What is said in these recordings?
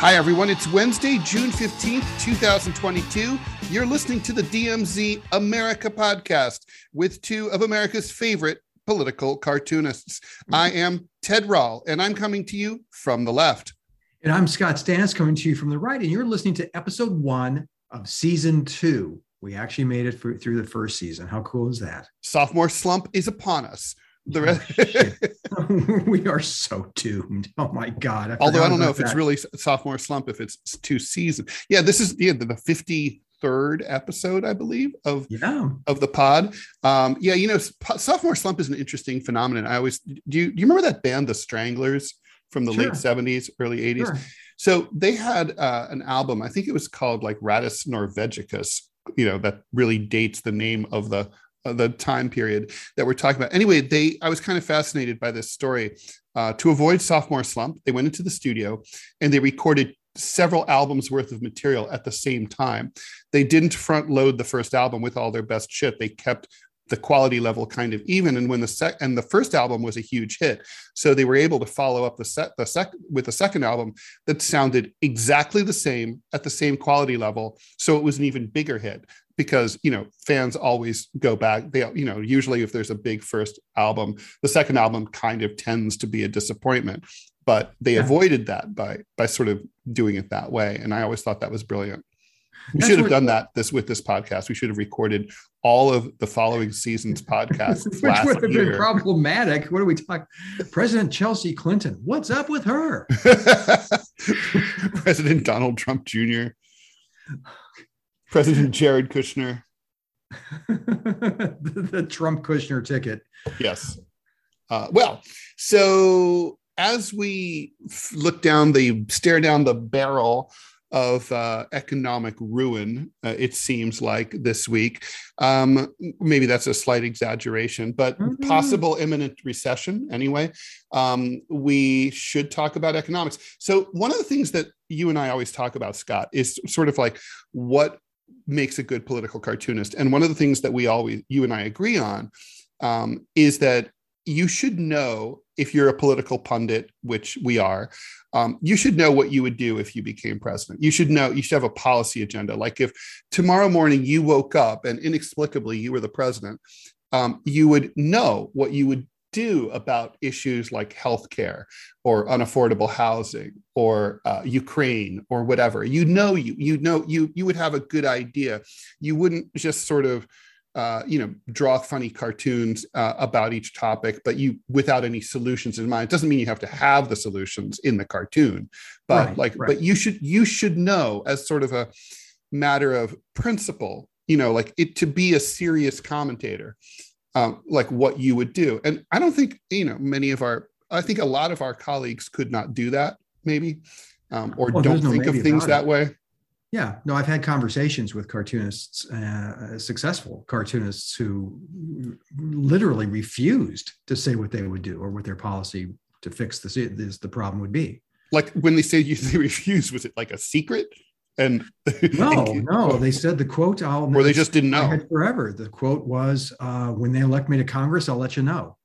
Hi, everyone. It's Wednesday, June 15th, 2022. You're listening to the DMZ America podcast with two of America's favorite political cartoonists. I am Ted Rall, and I'm coming to you from the left. And I'm Scott Stantis coming to you from the right. And you're listening to episode one of season two. We actually made it through the first season. How cool is that? Sophomore slump is upon us. The rest- we are so doomed. Oh my god! I Although I don't know if that. it's really sophomore slump if it's two seasons. Yeah, this is yeah, the fifty third episode, I believe, of yeah. of the pod. Um, yeah, you know, sophomore slump is an interesting phenomenon. I always do. You, do you remember that band, the Stranglers, from the sure. late seventies, early eighties? Sure. So they had uh, an album. I think it was called like Rattus Norvegicus. You know, that really dates the name of the the time period that we're talking about. Anyway, they I was kind of fascinated by this story. Uh, to avoid sophomore slump, they went into the studio and they recorded several albums worth of material at the same time. They didn't front load the first album with all their best shit. They kept the quality level kind of even and when the sec and the first album was a huge hit so they were able to follow up the set the sec with the second album that sounded exactly the same at the same quality level so it was an even bigger hit because you know fans always go back they you know usually if there's a big first album the second album kind of tends to be a disappointment but they yeah. avoided that by by sort of doing it that way and i always thought that was brilliant. We That's should have done that this with this podcast. We should have recorded all of the following season's podcasts which would have year. been problematic. What are we talking president chelsea clinton what's up with her? President donald trump jr President Jared Kushner. the, the, Trump Kushner ticket. Yes. Uh, well, so as we look down the stare down the barrel of uh, economic ruin, uh, it seems like this week. Um, maybe that's a slight exaggeration, but mm-hmm. possible imminent recession anyway. Um, we should talk about economics. So, one of the things that you and I always talk about, Scott, is sort of like what makes a good political cartoonist. And one of the things that we always, you and I agree on, um, is that you should know if you're a political pundit, which we are, um, you should know what you would do if you became president. You should know, you should have a policy agenda. Like if tomorrow morning you woke up and inexplicably you were the president, um, you would know what you would do about issues like healthcare or unaffordable housing or uh, Ukraine or whatever. You know, you you know you you would have a good idea. You wouldn't just sort of uh, you know draw funny cartoons uh, about each topic, but you without any solutions in mind. It doesn't mean you have to have the solutions in the cartoon, but right, like right. but you should you should know as sort of a matter of principle you know like it to be a serious commentator um, like what you would do. And I don't think, you know, many of our, I think a lot of our colleagues could not do that maybe, um, or well, don't no think of things that way. Yeah, no, I've had conversations with cartoonists, uh, successful cartoonists who literally refused to say what they would do or what their policy to fix this, this the problem would be. Like when they say you they refuse, was it like a secret? And no, no, they said the quote. I'll or they just didn't know forever. The quote was, uh, "When they elect me to Congress, I'll let you know."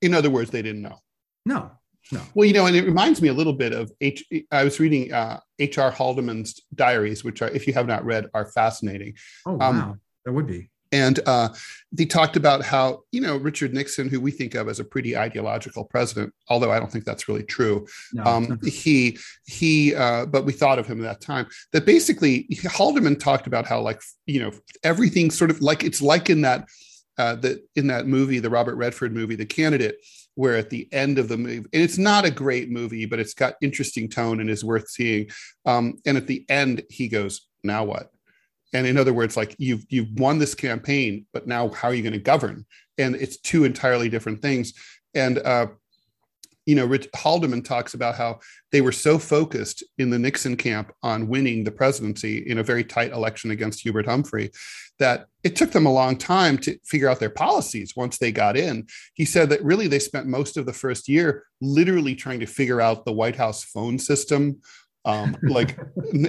In other words, they didn't know. No, no. Well, you know, and it reminds me a little bit of H. I was reading uh, H.R. Haldeman's diaries, which are, if you have not read, are fascinating. Oh um, wow, um, that would be. And uh, they talked about how, you know, Richard Nixon, who we think of as a pretty ideological president, although I don't think that's really true. No, um, he, he, uh, but we thought of him at that time that basically Haldeman talked about how, like, you know, everything sort of like it's like in that, uh, that in that movie, the Robert Redford movie, The Candidate, where at the end of the movie, and it's not a great movie, but it's got interesting tone and is worth seeing. Um, and at the end, he goes, "Now what?" And in other words like you've you've won this campaign but now how are you going to govern? And it's two entirely different things. And uh, you know rich haldeman talks about how they were so focused in the nixon camp on winning the presidency in a very tight election against hubert humphrey that it took them a long time to figure out their policies once they got in. He said that really they spent most of the first year literally trying to figure out the white house phone system um, like,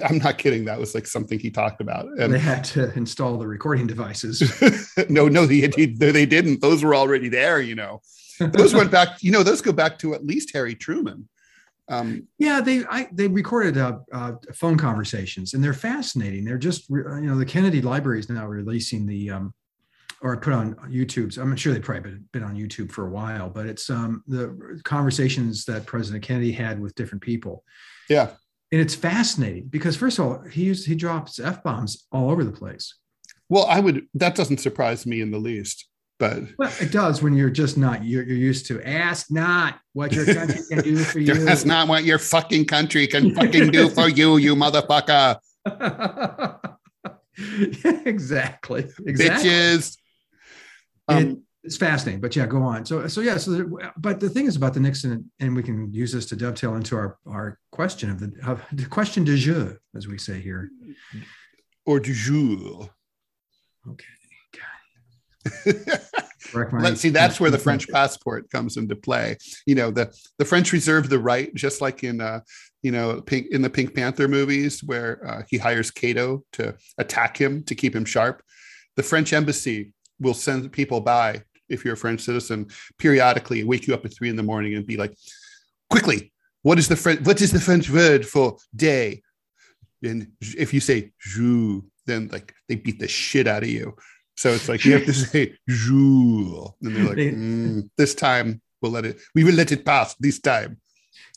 I'm not kidding. That was like something he talked about. And they had to install the recording devices. no, no, they, they didn't. Those were already there. You know, those went back. You know, those go back to at least Harry Truman. Um, yeah, they I, they recorded uh, uh, phone conversations, and they're fascinating. They're just you know the Kennedy Library is now releasing the um, or put on YouTube. So I'm sure they've probably been, been on YouTube for a while, but it's um, the conversations that President Kennedy had with different people. Yeah, and it's fascinating because first of all, he used, he drops f bombs all over the place. Well, I would. That doesn't surprise me in the least. But well, it does when you're just not you're, you're used to ask not what your country can do for you. That's not what your fucking country can fucking do for you, you motherfucker. exactly. Exactly. Bitches. Um, it's fascinating, but yeah, go on. So, so yeah. So, the, but the thing is about the Nixon, and we can use this to dovetail into our our question of the of the question de jour, as we say here, or du jour. Okay. Let's see. That's where the French passport comes into play. You know, the the French reserve the right, just like in uh, you know, pink in the Pink Panther movies, where uh, he hires Cato to attack him to keep him sharp. The French embassy will send people by if you're a French citizen periodically, wake you up at three in the morning and be like, "Quickly, what is the French? What is the French word for day?" And if you say "jour," then like they beat the shit out of you so it's like you have to say jour. And they're like, mm, this time we'll let it, we will let it pass this time.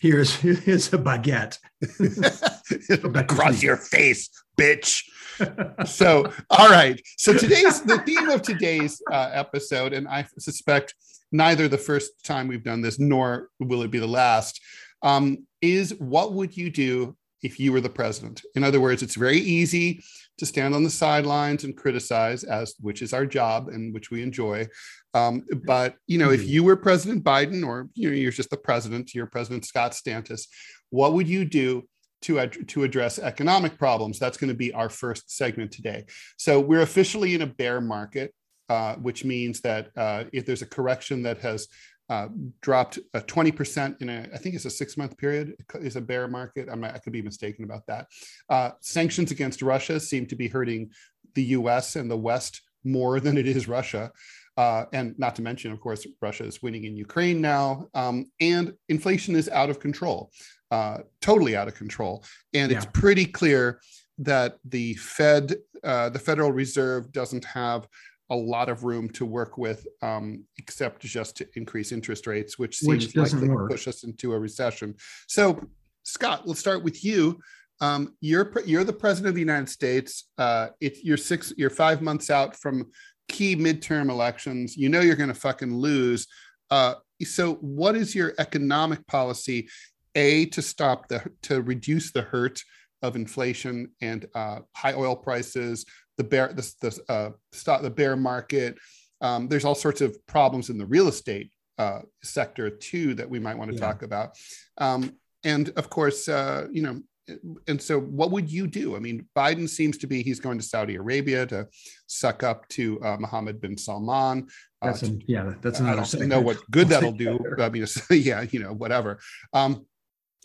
Here's here's a baguette. Across your face, bitch. so, all right. So today's the theme of today's uh, episode, and I suspect neither the first time we've done this nor will it be the last, um, is what would you do if you were the president? In other words, it's very easy to stand on the sidelines and criticize, as which is our job and which we enjoy. Um, but you know, if mm-hmm. you were President Biden, or you know, you're just the president, you're President Scott Stantis, what would you do to ad- to address economic problems? That's going to be our first segment today. So we're officially in a bear market. Uh, which means that uh, if there's a correction that has uh, dropped uh, 20% in a, I think it's a six month period, is a bear market. I'm, I could be mistaken about that. Uh, sanctions against Russia seem to be hurting the US and the West more than it is Russia. Uh, and not to mention, of course, Russia is winning in Ukraine now, um, and inflation is out of control, uh, totally out of control. And yeah. it's pretty clear that the Fed, uh, the Federal Reserve, doesn't have a lot of room to work with, um, except just to increase interest rates, which seems which likely to push us into a recession. So, Scott, let's start with you. Um, you're you're the president of the United States. Uh, it's you're six, you're five months out from key midterm elections. You know you're going to fucking lose. Uh, so, what is your economic policy? A to stop the to reduce the hurt of inflation and uh, high oil prices, the bear the the, uh, stock, the bear market. Um, there's all sorts of problems in the real estate uh, sector too that we might want to yeah. talk about. Um, and of course, uh, you know, and so what would you do? I mean, Biden seems to be he's going to Saudi Arabia to suck up to uh, Mohammed bin Salman. Uh, that's yeah, that's another. I don't know what good that'll do. I mean, yeah, you know, whatever. Um,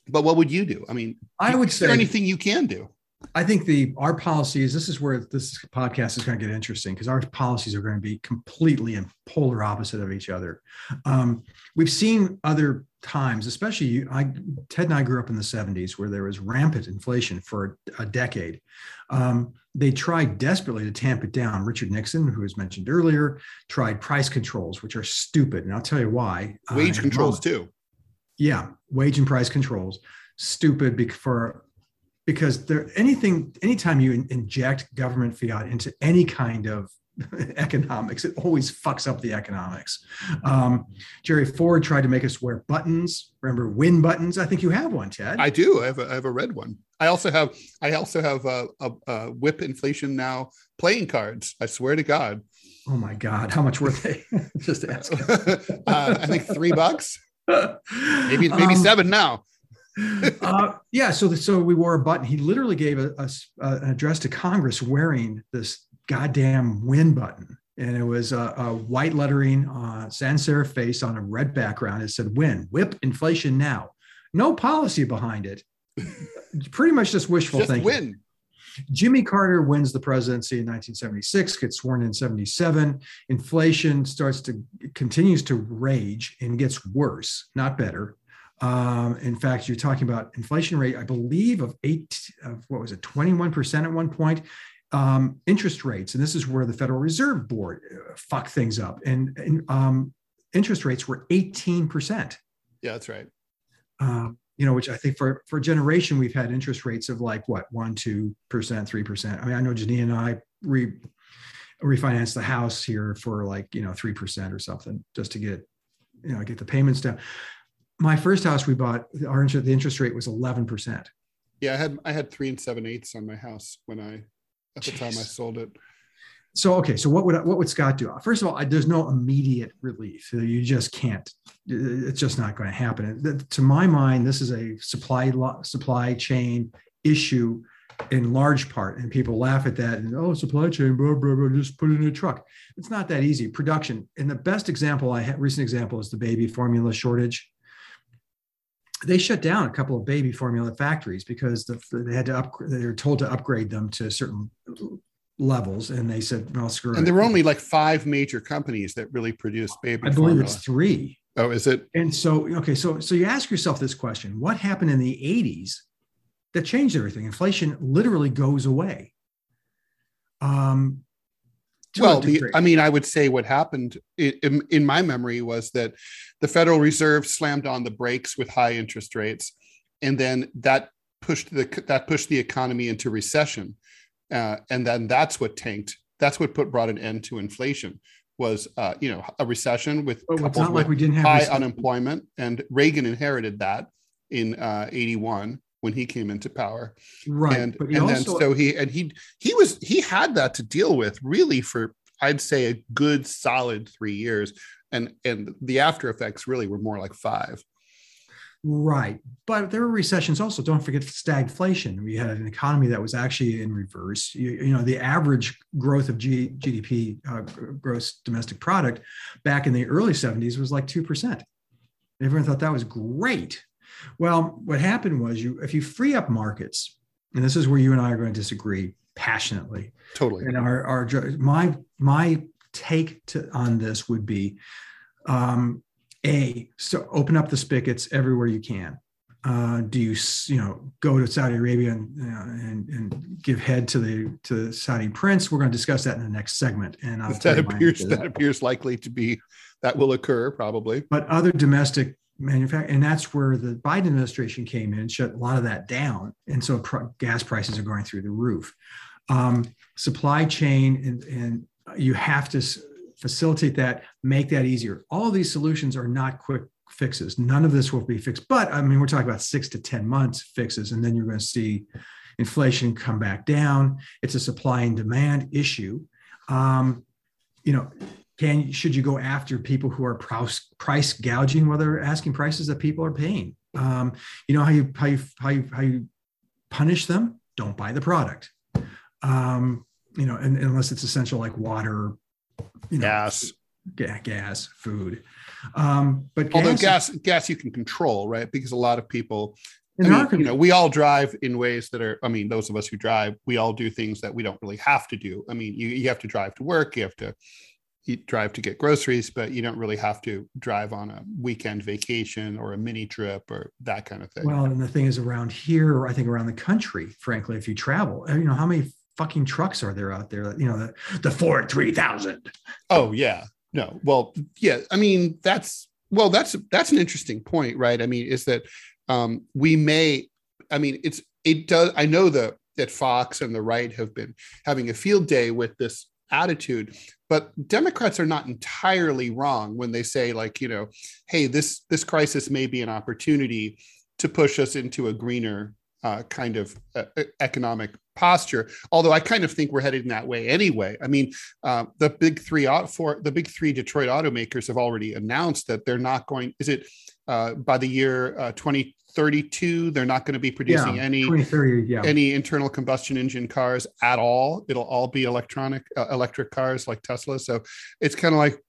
but what would you do? I mean, I would say anything you can do. I think the our policies. This is where this podcast is going to get interesting because our policies are going to be completely and polar opposite of each other. Um, we've seen other times, especially I, Ted and I grew up in the '70s where there was rampant inflation for a decade. Um, they tried desperately to tamp it down. Richard Nixon, who was mentioned earlier, tried price controls, which are stupid, and I'll tell you why. Wage uh, controls too. Yeah, wage and price controls. Stupid for because there anything anytime you in, inject government fiat into any kind of economics it always fucks up the economics. Um, jerry ford tried to make us wear buttons. Remember win buttons? I think you have one ted. I do. I have a, I have a red one. I also have i also have a, a, a whip inflation now playing cards. I swear to god. Oh my god. How much were they? Just to ask. Uh, i think three bucks maybe maybe um, seven now uh, yeah, so the, so we wore a button. He literally gave us an address to Congress wearing this goddamn win button, and it was a, a white lettering, uh, sans serif face on a red background. It said "Win, whip inflation now." No policy behind it. Pretty much just wishful just thinking. Win. Jimmy Carter wins the presidency in 1976, gets sworn in 77. Inflation starts to continues to rage and gets worse, not better. Um, in fact, you're talking about inflation rate, I believe, of eight, of what was it, 21% at one point. Um, interest rates, and this is where the Federal Reserve Board uh, fucked things up, and, and um, interest rates were 18%. Yeah, that's right. Um, you know, which I think for for a generation we've had interest rates of like what one, two percent, three percent. I mean, I know Janine and I re refinanced the house here for like you know three percent or something just to get you know get the payments down my first house we bought, our interest, the interest rate was 11%. Yeah, I had I had three and seven eighths on my house when I at the Jeez. time I sold it. So okay, so what would what would Scott do? First of all, I, there's no immediate relief. You just can't. It's just not going to happen. To my mind, this is a supply supply chain issue in large part, and people laugh at that and oh, supply chain, blah blah blah. Just put it in a truck. It's not that easy. Production, and the best example I had, recent example is the baby formula shortage they shut down a couple of baby formula factories because the, they had to upgrade. They were told to upgrade them to certain levels, and they said, "Well, screw and it." There were only like five major companies that really produced baby. I believe it's three. Oh, is it? And so, okay, so so you ask yourself this question: What happened in the '80s that changed everything? Inflation literally goes away. Um, well, the, I mean, I would say what happened in, in, my memory was that the Federal Reserve slammed on the brakes with high interest rates, and then that pushed the that pushed the economy into recession, uh, and then that's what tanked. That's what put brought an end to inflation. Was uh, you know a recession with well, it's not like we didn't have high recession. unemployment, and Reagan inherited that in uh, eighty one when he came into power. Right. And, and also, then so he and he he was he had that to deal with really for I'd say a good solid three years. And and the after effects really were more like five. Right. But there were recessions also. Don't forget stagflation. We had an economy that was actually in reverse. You, you know, the average growth of G, GDP, uh, gross domestic product, back in the early 70s was like 2%. Everyone thought that was great. Well, what happened was you if you free up markets, and this is where you and I are going to disagree passionately. Totally. And our our my my take to on this would be um, a so open up the spigots everywhere you can. Uh, do you you know go to Saudi Arabia and, and, and give head to the to the Saudi prince? We're going to discuss that in the next segment. And I'll that appears that. that appears likely to be that will occur probably. But other domestic manufacturing, and that's where the Biden administration came in, and shut a lot of that down, and so gas prices are going through the roof. Um, supply chain, and, and you have to facilitate that, make that easier. All these solutions are not quick fixes. None of this will be fixed, but I mean, we're talking about six to ten months fixes, and then you're going to see inflation come back down. It's a supply and demand issue. Um, you know, can should you go after people who are price, price gouging while they're asking prices that people are paying um, you know how you how you how you, how you punish them don't buy the product um, you know and, unless it's essential like water you know, gas ga- gas food um, but gas although gas gas you can control right because a lot of people I mean, you know, we all drive in ways that are, I mean, those of us who drive, we all do things that we don't really have to do. I mean, you, you have to drive to work, you have to you drive to get groceries, but you don't really have to drive on a weekend vacation or a mini trip or that kind of thing. Well, and the thing is, around here, I think around the country, frankly, if you travel, you know, how many fucking trucks are there out there? You know, the, the Ford 3000. Oh, yeah. No, well, yeah. I mean, that's, well, that's, that's an interesting point, right? I mean, is that um, we may, I mean, it's, it does, I know that, that Fox and the right have been having a field day with this attitude but democrats are not entirely wrong when they say like you know hey this this crisis may be an opportunity to push us into a greener uh, kind of uh, economic posture although i kind of think we're heading that way anyway. I mean uh, the big three for the big three detroit automakers have already announced that they're not going is it uh, by the year uh, 20 32 they're not going to be producing yeah, any yeah. any internal combustion engine cars at all. It'll all be electronic uh, electric cars like tesla. So it's kind of like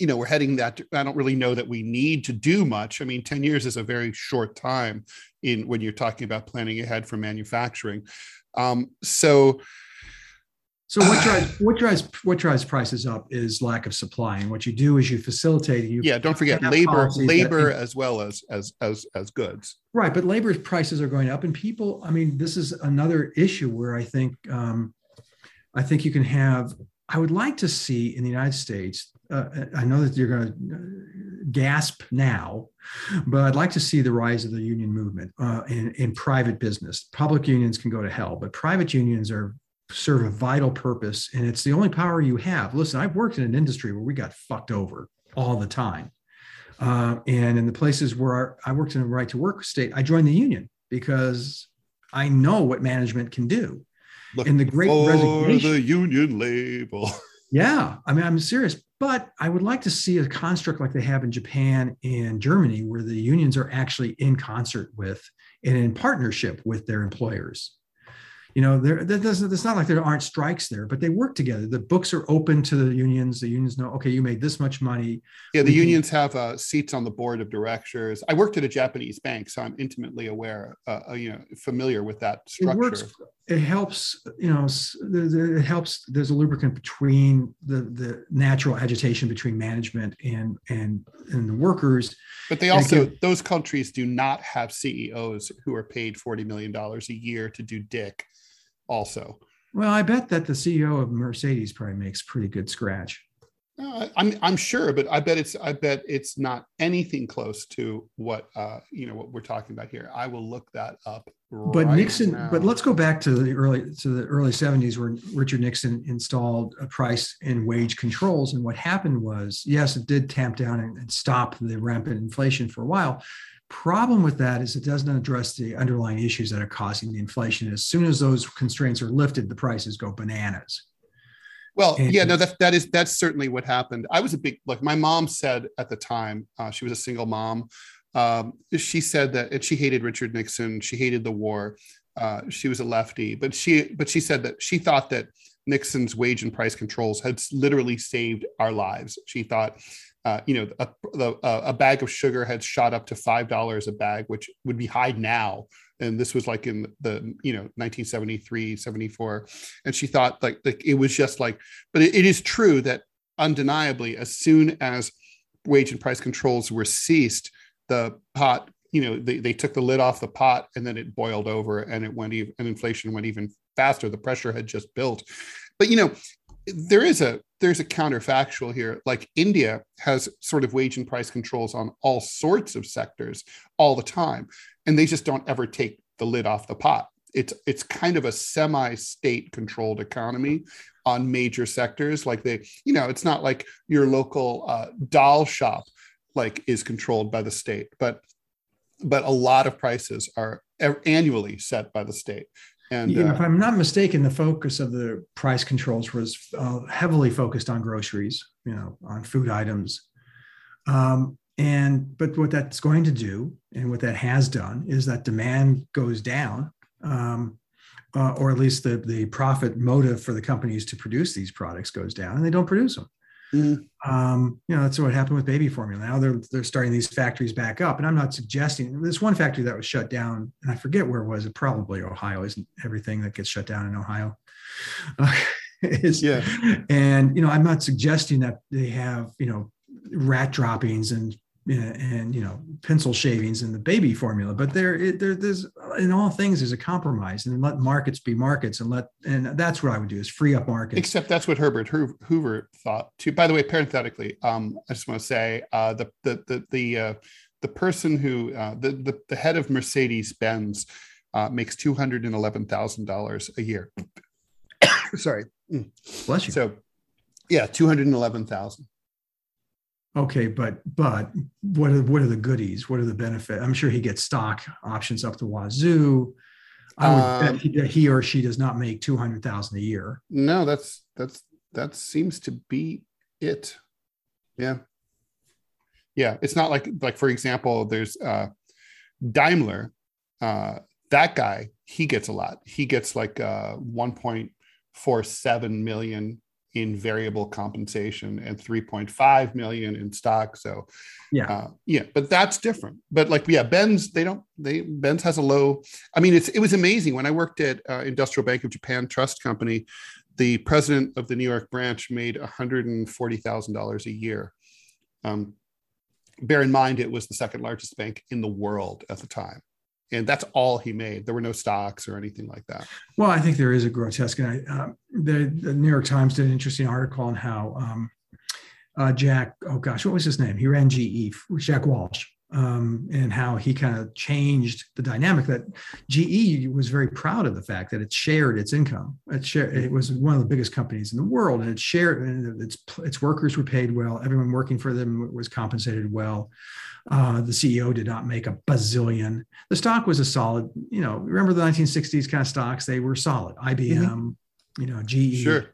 you know we're heading that i don't really know that we need to do much i mean 10 years is a very short time in when you're talking about planning ahead for manufacturing um, so So what drives what drives what drives prices up is lack of supply, and what you do is you facilitate. You yeah, don't forget labor, labor as well as as as as goods. Right, but labor prices are going up, and people. I mean, this is another issue where I think um, I think you can have. I would like to see in the United States. Uh, I know that you're going to uh, gasp now, but I'd like to see the rise of the union movement uh, in, in private business. Public unions can go to hell, but private unions are serve a vital purpose and it's the only power you have listen i've worked in an industry where we got fucked over all the time uh, and in the places where I worked in a right to work state i joined the union because i know what management can do Look in the great resignation the union label. Yeah i mean i'm serious but i would like to see a construct like they have in japan and germany where the unions are actually in concert with and in partnership with their employers you know there that doesn't it's not like there aren't strikes there but they work together. The books are open to the unions. The unions know okay you made this much money. Yeah the unions have uh, seats on the board of directors. I worked at a japanese bank so i'm intimately aware uh, uh you know familiar with that structure it, works, it helps you know it helps there's a lubricant between the the natural agitation between management and and and the workers. But they also can, those countries do not have ceos who are paid 40 million dollars a year to do dick also. Well, I bet that the CEO of Mercedes probably makes pretty good scratch. Uh, I'm I'm sure, but I bet it's I bet it's not anything close to what uh, you know what we're talking about here. I will look that up. But right Nixon, now. but let's go back to the early to the early 70s where Richard Nixon installed a price and wage controls. And what happened was, yes, it did tamp down and, and stop the rampant inflation for a while, Problem with that is it doesn't address the underlying issues that are causing the inflation. As soon as those constraints are lifted, the prices go bananas. Well, and, yeah, no, that that is that's certainly what happened. I was a big like my mom said at the time uh, she was a single mom. Um, she said that and she hated Richard Nixon. She hated the war. Uh, she was a lefty, but she but she said that she thought that Nixon's wage and price controls had literally saved our lives. She thought uh, you know, a, a, a, bag of sugar had shot up to five dollars a bag, which would be high now. And this was like in the you know 1973, 74, and she thought like like it was just like, but it, it is true that undeniably, as soon as wage and price controls were ceased, the pot you know they, they took the lid off the pot and then it boiled over and it went even and inflation went even faster. The pressure had just built. But you know there is a there's a counterfactual here. Like india has sort of wage and price controls on all sorts of sectors all the time and they just don't ever take the lid off the pot. It's it's kind of a semi-state controlled economy on major sectors. Like they you know it's not like your local uh, doll shop like is controlled by the state but but a lot of prices are annually set by the state and uh, if I'm not mistaken, the focus of the price controls was uh, heavily focused on groceries, you know, on food items. Um, and but what that's going to do, and what that has done, is that demand goes down, um, uh, or at least the the profit motive for the companies to produce these products goes down, and they don't produce them. Mm-hmm. Um, you know, that's what happened with baby formula. Now they're they're starting these factories back up, and I'm not suggesting this one factory that was shut down, and I forget where it was. It probably Ohio isn't everything that gets shut down in Ohio. Uh, is, yeah, and you know, I'm not suggesting that they have you know rat droppings and and you know pencil shavings in the baby formula but there, there there's in all things there's a compromise and let markets be markets and let and that's what i would do is free up markets. Except that's what herbert hoover thought too. By the way parenthetically um i just want to say uh the the the the uh the person who uh the the, the head of mercedes benz uh makes $211000 a year. Sorry. Bless you. So yeah 211000 Okay, but but what are what are the goodies? What are the benefit? I'm sure he gets stock options up the wazoo. I would um, bet he, he, or she does not make two hundred thousand a year. No, that's that's that seems to be it. Yeah, yeah. It's not like like for example, there's uh, Daimler. Uh, that guy he gets a lot. He gets like uh, one point four seven million in variable compensation and 3.5 million in stock so yeah uh, yeah but that's different but like yeah Benz they don't they Benz has a low i mean it's it was amazing when i worked at uh, industrial bank of japan trust company the president of the New York branch made $140,000 a year. Um, bear in mind, it was the second largest bank in the world at the time. And that's all he made. There were no stocks or anything like that. Well, I think there is a grotesque. And I, uh, the, the, New York Times did an interesting article on how um, uh, Jack, oh gosh, what was his name? He ran GE, Jack Welch um, and how he kind of changed the dynamic that GE was very proud of the fact that it shared its income. It, shared, it was one of the biggest companies in the world, and it shared. And its its workers were paid well. Everyone working for them was compensated well. Uh, the CEO did not make a bazillion. The stock was a solid. You know, remember the 1960s kind of stocks? They were solid. IBM, mm-hmm. you know, GE. Sure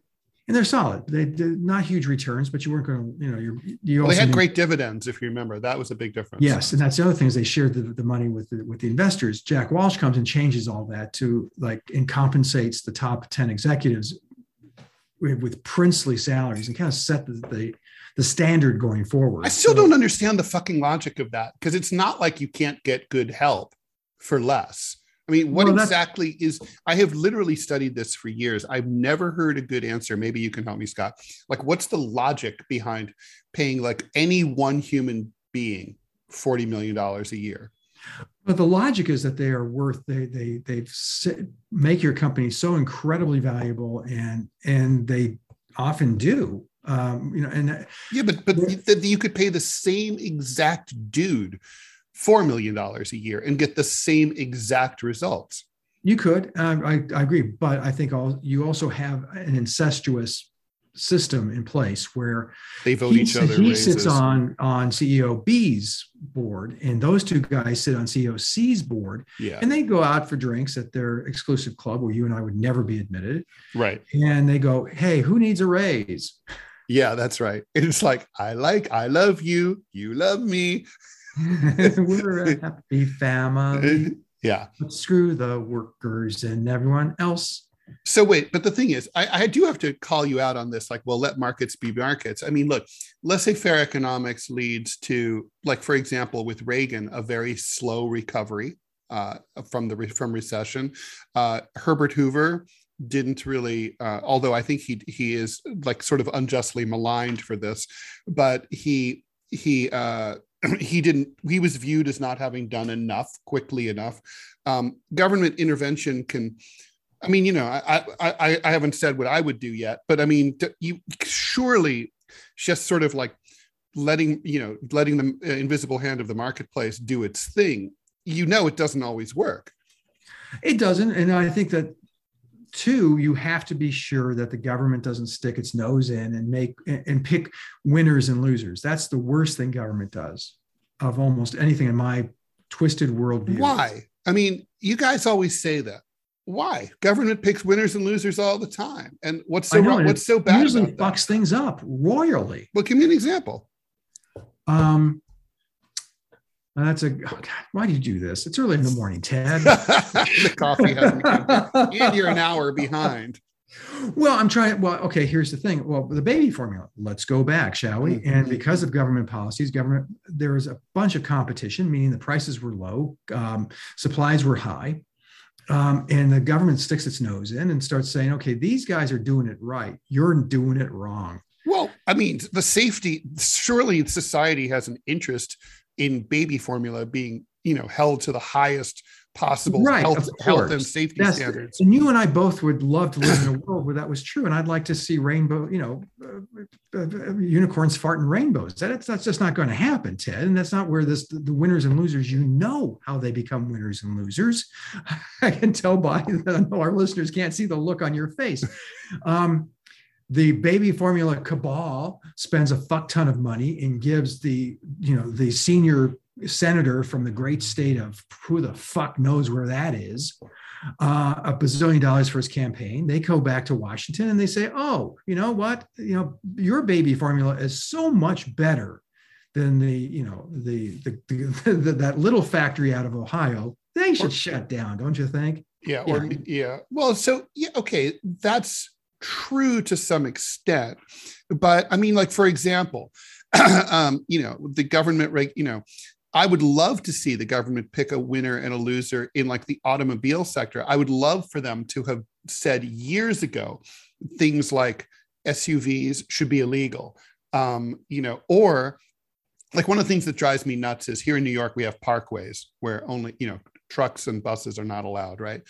and they're solid. They did not huge returns, but you weren't going to, you know, you're, you well, they had great dividends if you remember. That was a big difference. Yes, and that's the other thing is they shared the, the money with the, with the investors. Jack Welch comes and changes all that to like and compensates the top ten executives with, with princely salaries and kind of set the, the the standard going forward. I still so, don't understand the fucking logic of that because it's not like you can't get good help for less. I mean, what well, exactly is? I have literally studied this for years. I've never heard a good answer. Maybe you can help me, Scott. Like, what's the logic behind paying like any one human being forty million dollars a year? But the logic is that they are worth they they they make your company so incredibly valuable, and and they often do. Um, you know, and yeah, but but you could pay the same exact dude $4 million a year and get the same exact results. You could, um, I, I, agree, but I think all, you also have an incestuous system in place where they vote each other. He raises. sits on on CEO B's board, and those two guys sit on CEO C's board. Yeah, and they go out for drinks at their exclusive club where you and I would never be admitted. Right, and they go, "Hey, who needs a raise?" Yeah, that's right. It's like I like, I love you, you love me. We're a happy family. Yeah. But screw the workers and everyone else. So wait, but the thing is, I, I, do have to call you out on this. Like, well, let markets be markets. I mean, look, let's say fair economics leads to, like, for example, with Reagan, a very slow recovery uh, from the from recession. Uh, Herbert Hoover didn't really, uh, although I think he he is like sort of unjustly maligned for this, but he he uh, he didn't he was viewed as not having done enough quickly enough. Um, government intervention can i mean you know I, I i haven't said what i would do yet but i mean you surely just sort of like letting you know letting the uh, invisible hand of the marketplace do its thing. You know it doesn't always work. It doesn't. And i think that two you have to be sure that the government doesn't stick its nose in and make and pick winners and losers. That's the worst thing government does of almost anything in my twisted worldview. Why? I mean you guys always say that. Why? Government picks winners and losers all the time. And what's so wrong what's so bad usually fucks things up royally. Well give me an example. Um that's a oh God, why do you do this? It's early in the morning, Ted. the coffee hasn't come. and you're an hour behind. Well, I'm trying. Well, okay, here's the thing. Well, the baby formula, let's go back, shall we? Mm-hmm. And because of government policies, government, there was a bunch of competition, meaning the prices were low, um, supplies were high. Um, and the government sticks its nose in and starts saying, okay, these guys are doing it right. You're doing it wrong. Well, I mean, the safety, surely society has an interest in baby formula being you know held to the highest possible right, health, health and safety That's, standards. And you and I both would love to live in a world where that was true. And I'd like to see rainbow, you know, uh, uh, uh unicorns farting rainbows. That, that's just not going to happen, Ted. And that's not where this the winners and losers. You know how they become winners and losers. I can tell by I know our listeners can't see the look on your face. Um, the baby formula cabal spends a fuck ton of money and gives the you know the senior senator from the great state of who the fuck knows where that is uh, a bazillion dollars for his campaign. They go back to washington and they say oh you know what? You know your baby formula is so much better than the you know the, the, the, the that little factory out of ohio. They should or, shut down don't you think? Yeah, yeah. or yeah. Well so yeah okay that's true to some extent but i mean like for example um, you know the government reg you know i would love to see the government pick a winner and a loser in like the automobile sector i would love for them to have said years ago things like SUVs should be illegal. Um, you know, or like one of the things that drives me nuts is here in New York we have parkways where only you know trucks and buses are not allowed, right?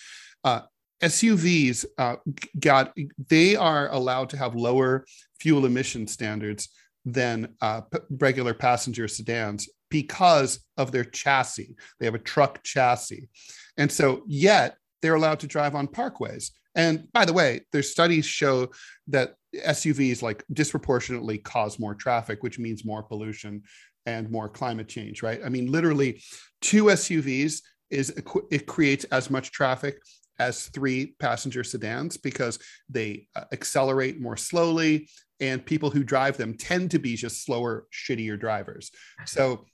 Uh, SUVs uh, got they are allowed to have lower fuel emission standards than uh, p- regular passenger sedans because of their chassis. They have a truck chassis, and so yet they're allowed to drive on parkways. And by the way, their studies show that SUVs like disproportionately cause more traffic, which means more pollution and more climate change, right? I mean, literally, two SUVs is it creates as much traffic as three passenger sedans because they uh, accelerate more slowly and people who drive them tend to be just slower shittier drivers. So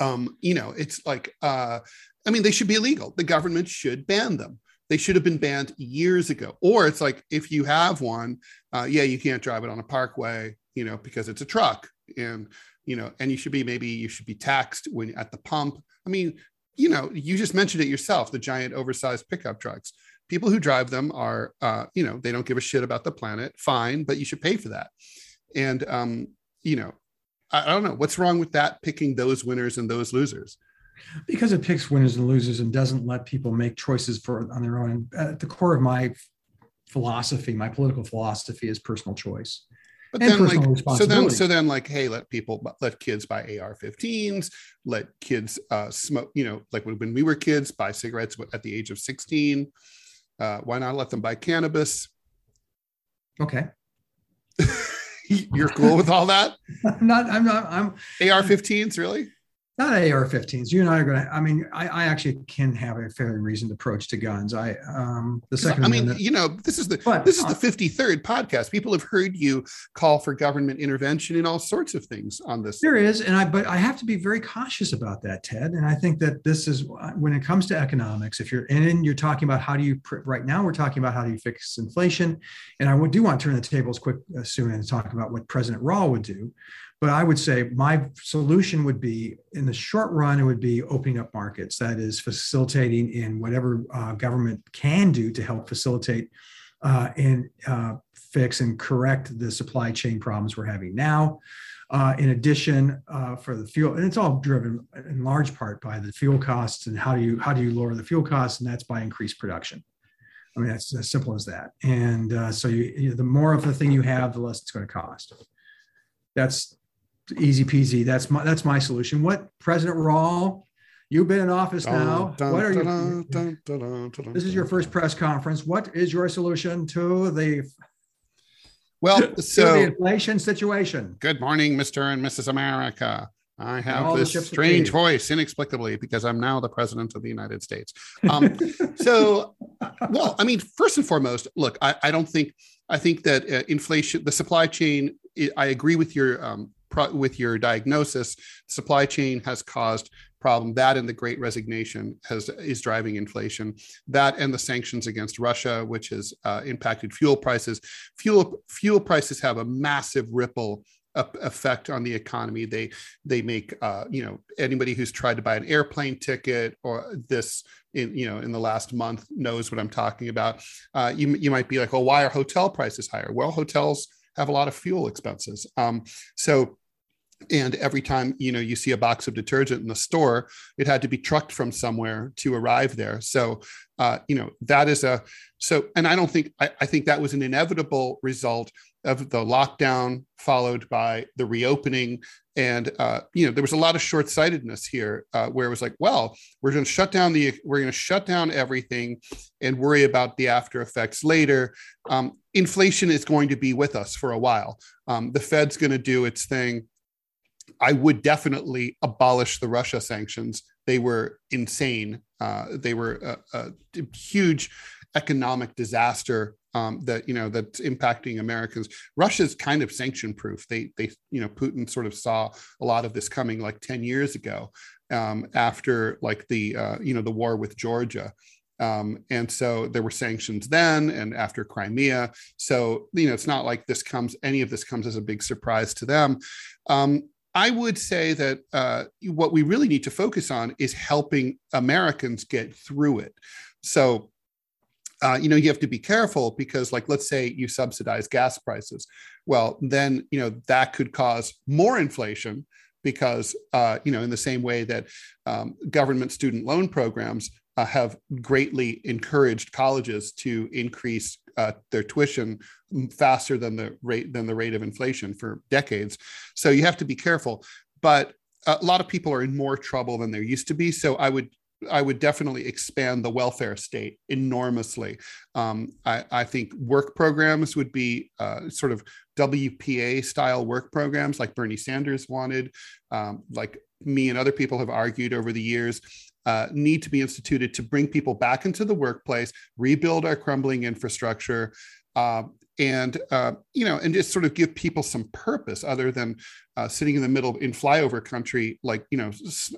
um you know it's like uh i mean they should be illegal. The government should ban them. They should have been banned years ago. Or it's like if you have one uh, yeah you can't drive it on a parkway you know because it's a truck. And you know and you should be maybe you should be taxed when at the pump. I mean you know, you just mentioned it yourself the giant oversized pickup trucks. People who drive them are, uh, you know, they don't give a shit about the planet. Fine, but you should pay for that. And, um, you know, I, I don't know what's wrong with that, picking those winners and those losers. Because it picks winners and losers and doesn't let people make choices for on their own. At the core of my philosophy, my political philosophy is personal choice. But then, like, so then, so then, like, hey, let people, let kids buy AR-15s, let kids uh, smoke. You know, like when, we were kids, buy cigarettes at the age of 16. Uh, why not let them buy cannabis? Okay. You're cool with all that? I'm not. I'm not. I'm AR-15s, really? Not AR-15s. You and I are going to. I mean, I, I, actually can have a fairly reasoned approach to guns. I um the second. I mean, you know, this is the but, this is the fifty third podcast. People have heard you call for government intervention in all sorts of things on this. There is, and I but I have to be very cautious about that, Ted. And I think that this is when it comes to economics. If you're in, you're talking about how do you right now we're talking about how do you fix inflation, and I do want to turn the tables quick uh, soon and talk about what President Rall would do. But I would say my solution would be in the short run, it would be opening up markets. That is facilitating in whatever uh, government can do to help facilitate uh, and uh, fix and correct the supply chain problems we're having now. Uh, in addition, uh, for the fuel, and it's all driven in large part by the fuel costs and how do you how do you lower the fuel costs, and that's by increased production. I mean, it's as simple as that. And uh, so, you, you, the more of the thing you have, the less it's going to cost. That's easy peasy. That's my that's my solution. What President Rall? You've been in office now. Dun, what are you? This is your first press conference. What is your solution to the well, so the inflation situation? Good morning, Mr. and Mrs. America. I have this strange voice inexplicably because I'm now the president of the United States. Um, so, well, I mean, first and foremost, look, I, I don't think I think that uh, inflation, the supply chain. I agree with your um, pro- with your diagnosis. Supply chain has caused problem. That and the Great Resignation has is driving inflation. That and the sanctions against Russia, which has uh, impacted fuel prices. Fuel fuel prices have a massive ripple effect on the economy. They they make uh, you know anybody who's tried to buy an airplane ticket or this in you know in the last month knows what I'm talking about. Uh, you you might be like, well, why are hotel prices higher? Well, hotels have a lot of fuel expenses. Um, so and every time you know you see a box of detergent in the store it had to be trucked from somewhere to arrive there. So uh, you know that is a so and i don't think I, I, think that was an inevitable result of the lockdown followed by the reopening. And uh, you know there was a lot of short-sightedness here uh, where it was like well we're going to shut down the we're going to shut down everything and worry about the after effects later. Um, inflation is going to be with us for a while. Um, the fed's going to do its thing I would definitely abolish the Russia sanctions. They were insane. Uh, they were a, a, huge economic disaster um, that you know that's impacting Americans. Russia's kind of sanction proof. They they you know Putin sort of saw a lot of this coming like ten years ago um, after like the uh, you know the war with Georgia. Um, and so there were sanctions then and after Crimea. So, you know, it's not like this comes, any of this comes as a big surprise to them. Um, I would say that uh, what we really need to focus on is helping Americans get through it. So, uh, you know you have to be careful because like let's say you subsidize gas prices well then you know that could cause more inflation because uh, you know in the same way that um, government student loan programs uh, have greatly encouraged colleges to increase uh, their tuition faster than the rate than the rate of inflation for decades so you have to be careful but a lot of people are in more trouble than there used to be so i would I would definitely expand the welfare state enormously. Um, I, I, think work programs would be uh, sort of WPA style work programs like Bernie Sanders wanted, um, like me and other people have argued over the years. Uh, need to be instituted to bring people back into the workplace, rebuild our crumbling infrastructure, uh, and uh, you know, and just sort of give people some purpose other than uh, sitting in the middle in flyover country, like you know,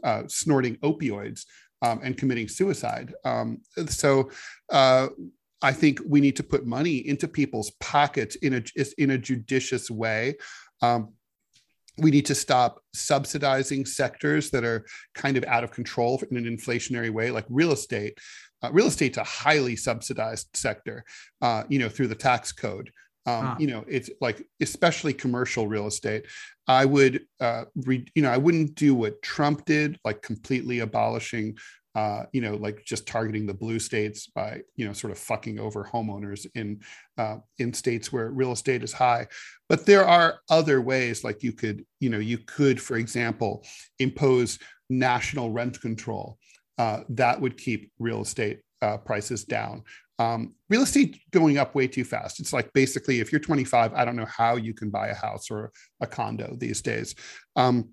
uh, snorting opioids um, and committing suicide. Um, so uh, I think we need to put money into people's pockets in a in a judicious way. Um, we need to stop subsidizing sectors that are kind of out of control in an inflationary way, like real estate. Uh, real estate's a highly subsidized sector, uh, you know, through the tax code. Um, ah. You know, it's like especially commercial real estate. I would, uh, re, you know, I wouldn't do what Trump did, like completely abolishing, uh, you know, like just targeting the blue states by, you know, sort of fucking over homeowners in uh, in states where real estate is high. But there are other ways, like you could, you know, you could, for example, impose national rent control uh, that would keep real estate uh, prices down. Um, real estate going up way too fast. It's like basically, if you're 25, I don't know how you can buy a house or a condo these days. Um,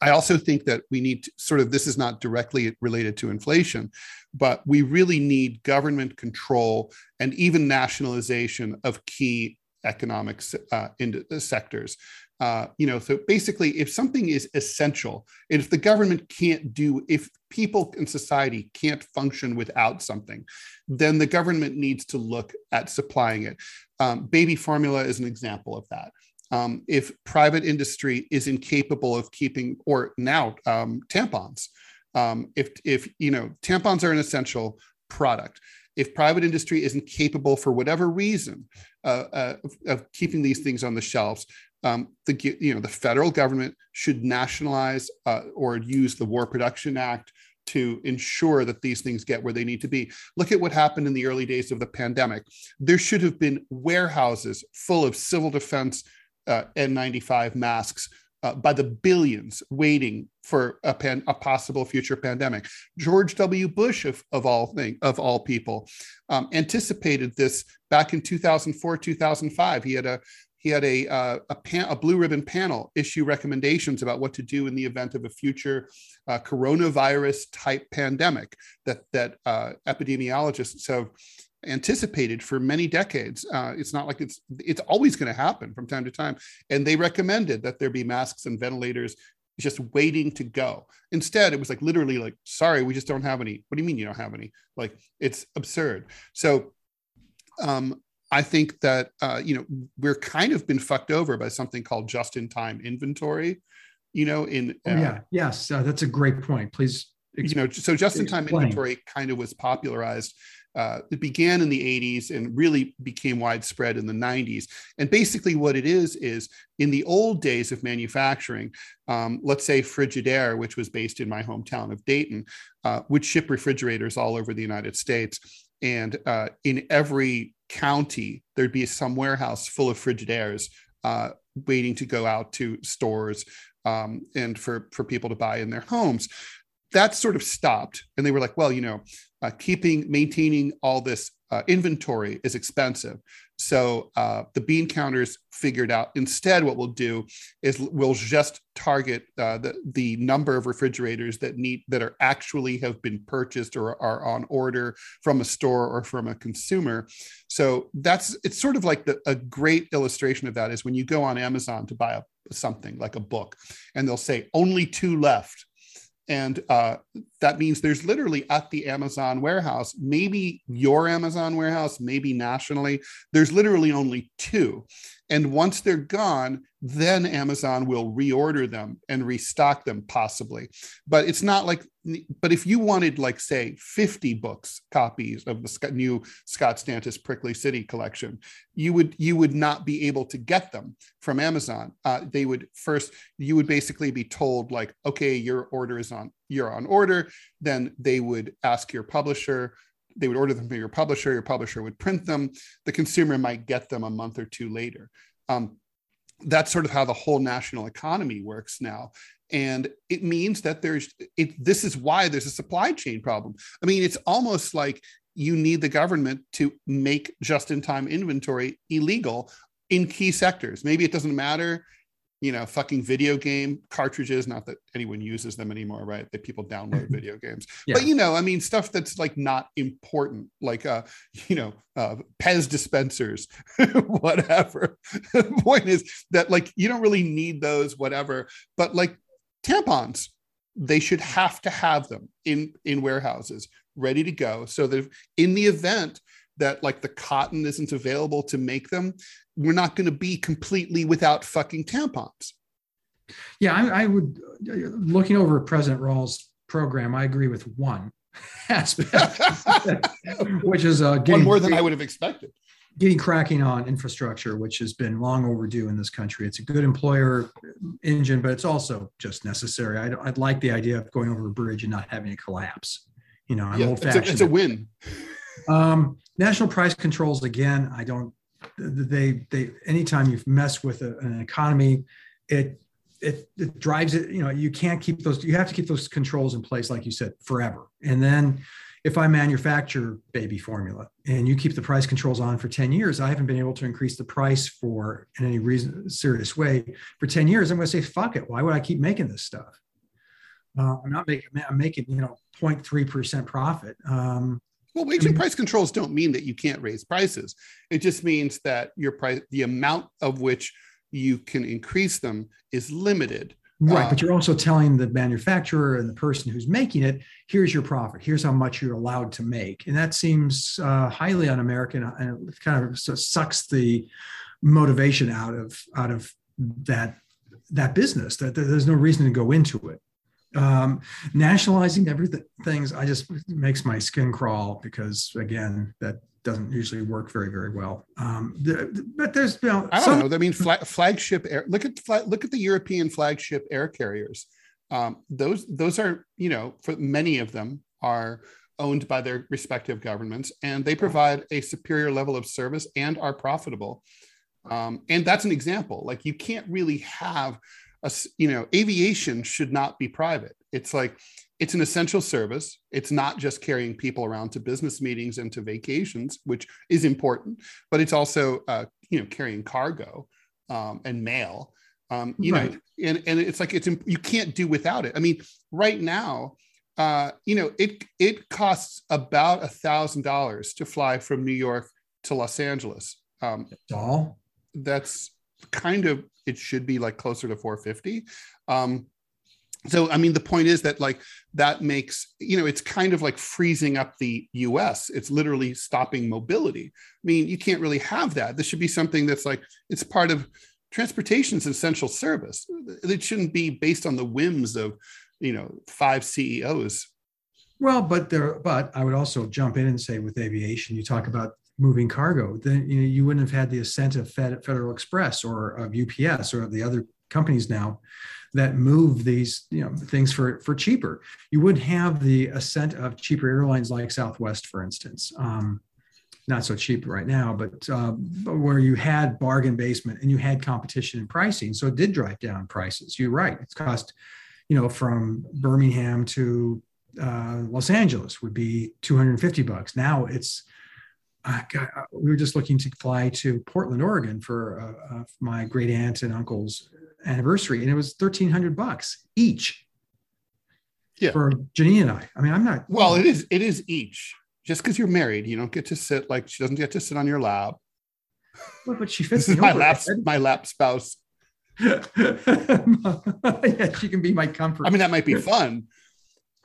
I also think that we need to, sort of this is not directly related to inflation, but we really need government control and even nationalization of key economic uh, uh, sectors. Uh, you know, so basically, if something is essential, and if the government can't do, if people in society can't function without something, then the government needs to look at supplying it. Um, baby formula is an example of that. Um, if private industry is incapable of keeping, or now um, tampons, um, if if you know tampons are an essential product, if private industry isn't capable for whatever reason uh, uh, of, of, keeping these things on the shelves, um, the you know the federal government should nationalize uh, or use the War Production Act to ensure that these things get where they need to be. Look at what happened in the early days of the pandemic. There should have been warehouses full of civil defense uh, N95 masks uh, by the billions waiting for a, pan, a possible future pandemic. George W. Bush, of, of all thing, of all people, um, anticipated this back in 2004, 2005. He had a he had a uh, a, pan, a, blue ribbon panel issue recommendations about what to do in the event of a future uh, coronavirus type pandemic that that uh, epidemiologists have anticipated for many decades. Uh, it's not like it's it's always going to happen from time to time, and they recommended that there be masks and ventilators just waiting to go. Instead, it was like literally like, sorry, we just don't have any. What do you mean you don't have any? Like it's absurd. So um, I think that uh, you know we're kind of been fucked over by something called just-in-time inventory. You know, in uh, oh, yeah, yes, uh, that's a great point. Please, you know, so just-in-time inventory kind of was popularized. Uh, it began in the 80s and really became widespread in the 90s. And basically, what it is is in the old days of manufacturing, um, let's say Frigidaire, which was based in my hometown of Dayton, uh, would ship refrigerators all over the United States. And uh, in every county, there'd be some warehouse full of Frigidaires uh, waiting to go out to stores um, and for, for people to buy in their homes. That sort of stopped. And they were like, well, you know, uh, keeping, maintaining all this uh, inventory is expensive. So uh, the bean counters figured out instead what we'll do is we'll just target uh, the, the number of refrigerators that need that are actually have been purchased or are on order from a store or from a consumer. So that's it's sort of like the, a great illustration of that is when you go on Amazon to buy a, something like a book and they'll say only two left and uh, that means there's literally at the Amazon warehouse, maybe your Amazon warehouse, maybe nationally, there's literally only two. And once they're gone, then Amazon will reorder them and restock them possibly. But it's not like, but if you wanted, like, say, 50 books copies of the new Scott Stantis Prickly City collection, you would you would not be able to get them from Amazon. Uh, they would first, you would basically be told, like, okay, your order is on, you're on order. Then they would ask your publisher they would order them from your publisher your publisher would print them. The consumer might get them a month or two later. Um, that's sort of how the whole national economy works now. And it means that there's it this is why there's a supply chain problem. I mean it's almost like you need the government to make just in time inventory illegal in key sectors. Maybe it doesn't matter you know, fucking video game cartridges. Not that anyone uses them anymore, right? That people download video games. Yeah. But you know, I mean, stuff that's like not important, like uh, you know, uh, Pez dispensers, whatever. the point is that like you don't really need those, whatever. But like tampons, they should have to have them in in warehouses ready to go, so that in the event that like the cotton isn't available to make them we're not going to be completely without fucking tampons. Yeah, I, I would. Looking over President Rall's program, I agree with one aspect, which is uh, getting, one more than I would have expected. Getting cracking on infrastructure, which has been long overdue in this country. It's a good employer engine, but it's also just necessary. I'd, I'd like the idea of going over a bridge and not having it collapse. You know, I'm yeah, old fashioned. It's, it's, a win. Um, national price controls again. I don't they they anytime you mess with a, an economy it, it it drives it you know you can't keep those you have to keep those controls in place like you said forever. And then if i manufacture baby formula and you keep the price controls on for 10 years i haven't been able to increase the price for in any reason serious way for 10 years i'm going to say fuck it. Why would i keep making this stuff? Uh, i'm not making i'm making you know 0.3% profit. Um, well, wage and price controls don't mean that you can't raise prices. It just means that your price, the amount of which you can increase them, is limited. Right, uh, but you're also telling the manufacturer and the person who's making it, here's your profit, here's how much you're allowed to make, and that seems uh, highly un-American, and it kind of sucks the motivation out of out of that that business. That there's no reason to go into it um, nationalizing everything things i just makes my skin crawl because again that doesn't usually work very very well. Um, but there's you know, i don't some, know. I mean flag, flagship air look at look at the european flagship air carriers. Um, those those are you know for many of them are owned by their respective governments and they provide a superior level of service and are profitable. Um, and that's an example. Like you can't really have a, you know, aviation should not be private. It's like it's an essential service. It's not just carrying people around to business meetings and to vacations, which is important, but it's also uh, you know carrying cargo um, and mail. Um, you right. know, and, and it's like it's you can't do without it. I mean, right now, uh, you know, it it costs about a thousand dollars to fly from New York to Los Angeles. Um, all that's kind of it should be like closer to 450 um so i mean the point is that like that makes you know it's kind of like freezing up the us it's literally stopping mobility. I mean you can't really have that. This should be something that's like it's part of transportation's essential service. It shouldn't be based on the whims of you know five ceos well but there but i would also jump in and say with aviation you talk about moving cargo, then you know you wouldn't have had the ascent of Fed, Federal Express or of UPS or of the other companies now that move these you know things for for cheaper. You wouldn't have the ascent of cheaper airlines like Southwest, for instance. Um, not so cheap right now, but, uh, but where you had bargain basement and you had competition in pricing, so it did drive down prices. You're right; it's cost, you know, from Birmingham to uh, Los Angeles would be 250 bucks. Now it's God, we were just looking to fly to Portland, Oregon for uh, uh, my great aunt and uncle's anniversary, and it was thirteen hundred bucks each. Yeah. For Janine and I. I mean, I'm not. Well, it is. It is each. Just because you're married, you don't get to sit like she doesn't get to sit on your lap. Well, but she fits. this is my lap. My lap spouse. yeah, she can be my comfort. I mean, that might be fun,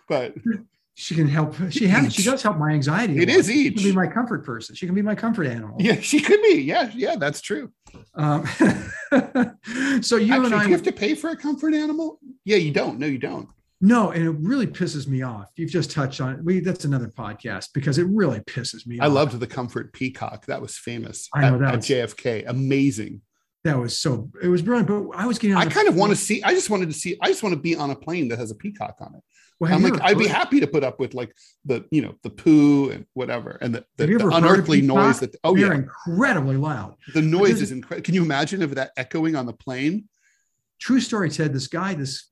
but She can help. She has. She does help my anxiety. It is lot. She can each. be my comfort person. She can be my comfort animal. Yeah, she could be. Yeah, yeah, that's true. Um, so you Actually, and I you have to pay for a comfort animal? Yeah, you don't. No, you don't. No, and it really pisses me off. You've just touched on it. We that's another podcast because it really pisses me I off. loved the comfort peacock. That was famous I know at, that at JFK. Amazing. that was so it was brilliant. But I was getting I kind of want to see. I just wanted to see. I just want to be on a plane that has a peacock on it. Well, I'm like, I'd be happy to put up with like the you know the poo and whatever and the, the, the of unearthly noise that. Oh They're yeah, incredibly loud. the noise is incredible. Can you imagine if that echoing on the plane? True story, Ted. This guy, this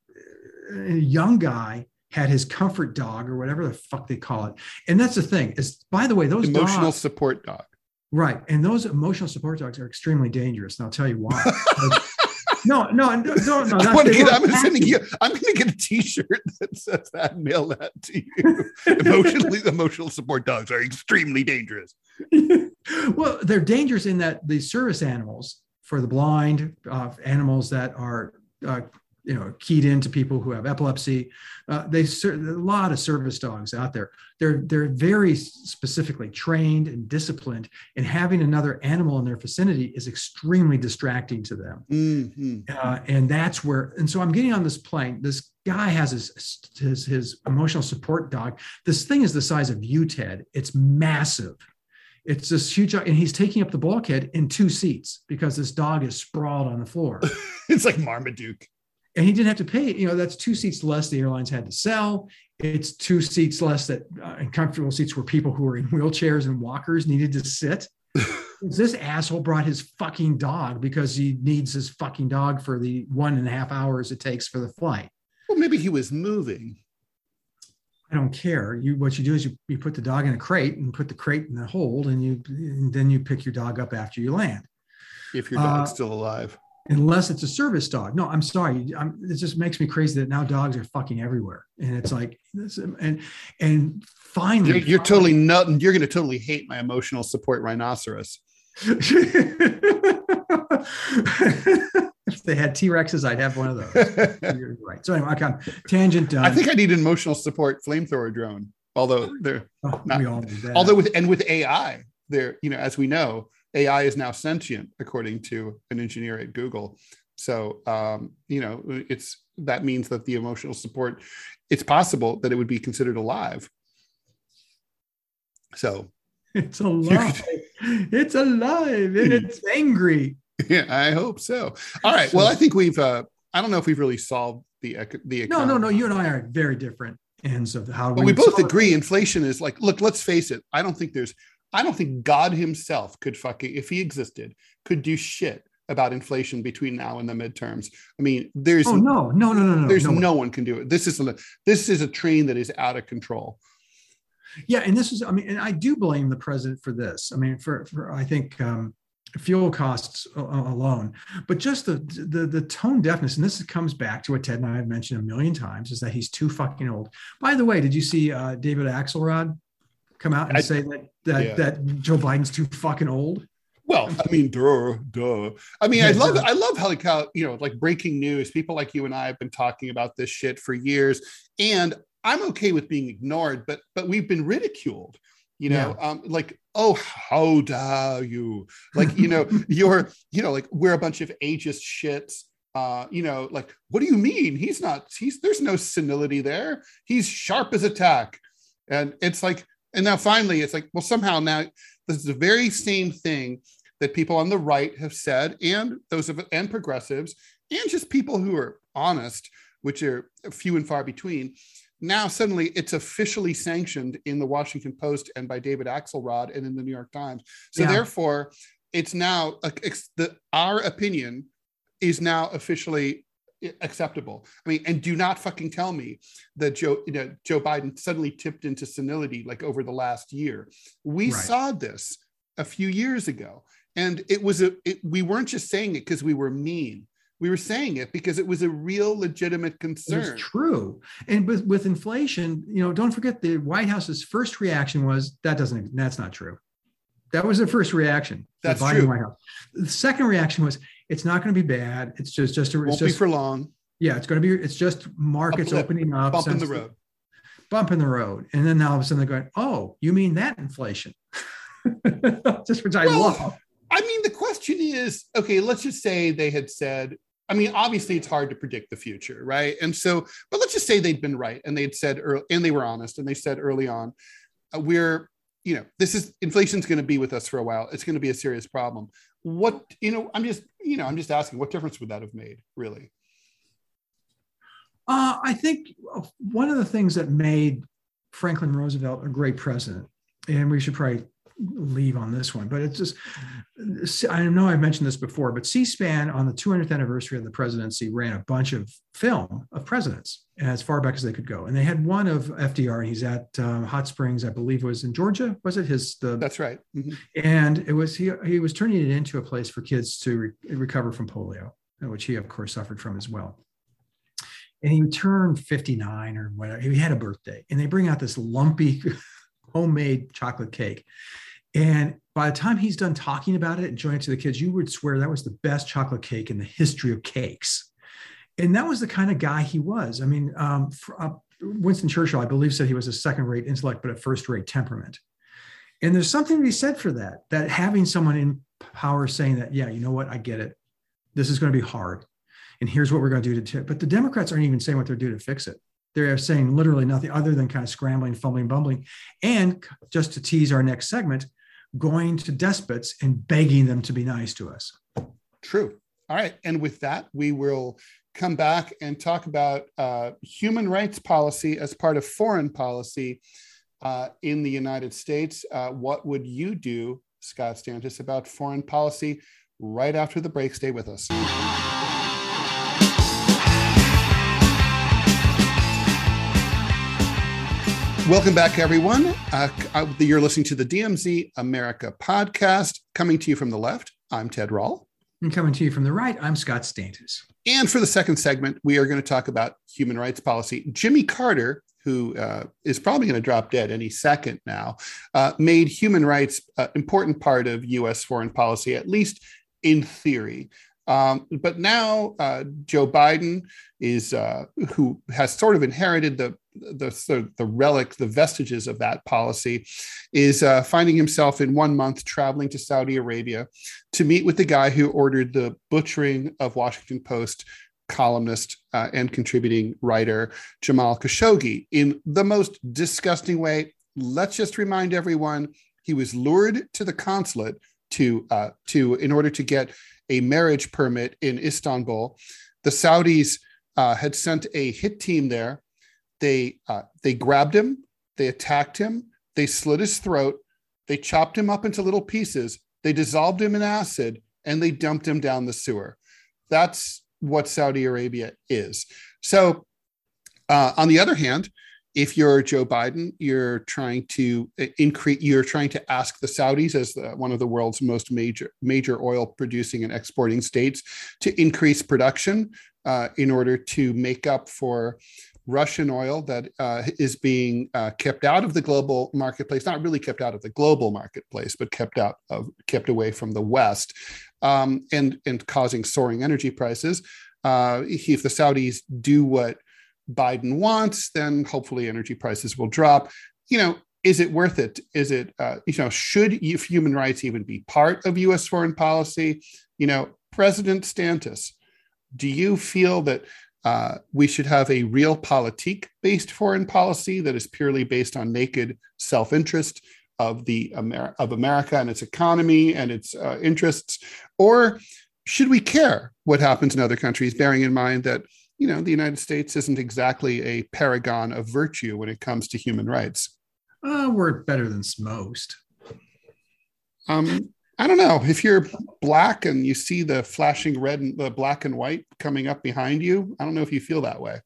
uh, young guy, had his comfort dog or whatever the fuck they call it. And that's the thing is, by the way, those Emotional dogs, support dog. right? And those emotional support dogs are extremely dangerous. And I'll tell you why. no, no, no, no, no. I that's- want to they get. don't I'm have sending to. you. I'm going to get a T-shirt that says that. Mail that to you. Emotionally, emotional support dogs are extremely dangerous. well, they're dangerous in that the service animals for the blind, uh, animals that are, uh, you know, keyed into people who have epilepsy. Uh, they ser- there are a lot of service dogs out there. They're they're very specifically trained and disciplined, and having another animal in their vicinity is extremely distracting to them. Mhm. Uh, and that's where and so i'm getting on this plane this guy has his, his his emotional support dog this thing is the size of you ted it's massive it's this huge and he's taking up the bulkhead in two seats because this dog is sprawled on the floor It's like Marmaduke. And he didn't have to pay you know that's two seats less the airlines had to sell. It's two seats less that uh, and comfortable seats where people who are in wheelchairs and walkers needed to sit. This asshole brought his fucking dog because he needs his fucking dog for the one and a half hours it takes for the flight. Well, maybe he was moving. i don't care. You what you do is you, you put the dog in a crate and put the crate in the hold and you and then you pick your dog up after you land. If your dog's Uh, still alive. Unless it's a service dog. No, I'm sorry. I'm, it just makes me crazy that now dogs are fucking everywhere, and it's like, this, and and finally, You're, you're totally nothing. you're going to totally hate my emotional support rhinoceros. if they had T Rexes, I'd have one of those. You're right. So anyway, okay, tangent done. I think I need an emotional support flamethrower drone. Although they're Oh, not- we all need that. although with and with AI, there you know as we know, AI is now sentient according to an engineer at Google. So um, you know it's that means that the emotional support, it's possible that it would be considered alive. So it's alive. it's alive and it's angry. yeah, I hope so. All right. Well, I think we've. Uh, I don't know if we've really solved the the No, no, no. You and I are very different ends of how But we would both solve it. agree inflation is like, look, let's face it. I don't think there's, I don't think God himself could fucking, if he existed, could do shit about inflation between now and the midterms. I mean, there's Oh no, no, no, no, no. there's no no, one can do it. This is a, this is a train that is out of control. Yeah, and this is, I mean, and I do blame the president for this. I mean, for, for I think um, fuel costs alone, but just the, the the tone deafness, and this comes back to what Ted and I have mentioned a million times, is that he's too fucking old. By the way, did you see uh, David Axelrod come out and I- say that that yeah. that Joe Biden's too fucking old? Well, I mean, duh, duh. I mean, I love. I love how, like, how you know, like breaking news. People like you and I have been talking about this shit for years, and I'm okay with being ignored, but but we've been ridiculed. You know, um, like, oh, how dare you? Like, you know, you're, you know, like we're a bunch of ageist shits. Uh, you know, like, what do you mean? He's not. He's there's no senility there. He's sharp as a tack, and it's like, and now finally, it's like, well, somehow now this is the very same thing that people on the right have said, and those of and progressives, and just people who are honest, which are few and far between. Now suddenly it's officially sanctioned in the Washington Post and by David Axelrod and in the New York Times. So Yeah. therefore, it's now uh, ex- the, our opinion is now officially acceptable. I mean, and do not fucking tell me that Joe, you know, Joe Biden suddenly tipped into senility like over the last year. We Right. saw this a few years ago, and it was a. It, we weren't just saying it because we were mean. We were saying it because it was a real legitimate concern. It's true. And with, with inflation, you know, don't forget the White House's first reaction was that doesn't, that's not true. That was their first reaction. That's true. White House. The second reaction was it's not going to be bad. It's just, just, a, it's Won't be for long. yeah, it's going to be, it's just markets opening up. Bump in the road. bump in the road. And then all of a sudden they're going, oh, you mean that inflation? just which I well, love. I mean, the question is okay, let's just say they had said, I mean, obviously it's hard to predict the future, right? And so, but let's just say they'd been right and they'd said, early, and they were honest and they said early on, uh, we're, you know, this is inflation's going to be with us for a while. It's going to be a serious problem. What, you know, I'm just, you know, I'm just asking, what difference would that have made, really? Uh, I think one of the things that made Franklin Roosevelt a great president, and we should probably leave on this one, but it's just, I know I've mentioned this before, but C SPAN on the 200th anniversary of the presidency ran a bunch of film of presidents as far back as they could go. And they had one of FDR, and he's at um, Hot Springs, I believe was in Georgia. Was it his? The, That's right. Mm-hmm. And it was, he, he was turning it into a place for kids to re- recover from polio, which he, of course, suffered from as well and he turned 59 or whatever. He had a birthday, and they bring out this lumpy homemade chocolate cake. And by the time he's done talking about it and showing it to the kids, you would swear that was the best chocolate cake in the history of cakes. And that was the kind of guy he was. I mean, um, for, uh, Winston Churchill, I believe, said he was a second rate intellect, but a first rate temperament. And there's something to be said for that, that having someone in power saying that, yeah, you know what, I get it. This is going to be hard. And here's what we're going to do to, it. but the Democrats aren't even saying what they're doing to fix it. They're saying literally nothing other than kind of scrambling, fumbling, bumbling. And just to tease our next segment, going to despots and begging them to be nice to us. True. All right. And with that, we will come back and talk about uh, human rights policy as part of foreign policy uh, in the United States. Uh, what would you do, Scott Stantis, about foreign policy right after the break? Stay with us. Welcome back, everyone. Uh, uh you're listening to the DMZ America podcast, coming to you from the left. I'm Ted Rall. And coming to you from the right, I'm Scott Stantis. And for the second segment, we are going to talk about human rights policy. Jimmy Carter, who uh, is probably going to drop dead any second now, uh, made human rights an important part of U.S. foreign policy, at least in theory. Um, but now uh, Joe Biden is uh, who has sort of inherited the the, the relic, the vestiges of that policy, is uh, finding himself in one month traveling to Saudi Arabia to meet with the guy who ordered the butchering of Washington Post columnist uh, and contributing writer Jamal Khashoggi in the most disgusting way. Let's just remind everyone he was lured to the consulate to uh, to in order to get a marriage permit in Istanbul. The Saudis uh, had sent a hit team there. They uh, they grabbed him, they attacked him, they slit his throat, they chopped him up into little pieces, they dissolved him in acid, and they dumped him down the sewer. That's what Saudi Arabia is. So, uh, on the other hand, if you're Joe Biden, you're trying to increase. You're trying to ask the Saudis, as the, one of the world's most major major oil producing and exporting states, to increase production uh, in order to make up for Russian oil that uh, is being uh, kept out of the global marketplace. Not really kept out of the global marketplace, but kept out of kept away from the West, um, and and causing soaring energy prices. Uh, if the Saudis do what Biden wants, then hopefully energy prices will drop. You know, is it worth it? Is it, uh, you know, should if human rights even be part of US foreign policy? You know, President Stantis, do you feel that uh, we should have a realpolitik based foreign policy that is purely based on naked self interest of the Amer- of America and its economy and its uh, interests, or should we care what happens in other countries, bearing in mind that you know, the United States isn't exactly a paragon of virtue when it comes to human rights. Uh, we're better than most. Um, I don't know if you're black and you see the flashing red and the black and white coming up behind you. I don't know if you feel that way.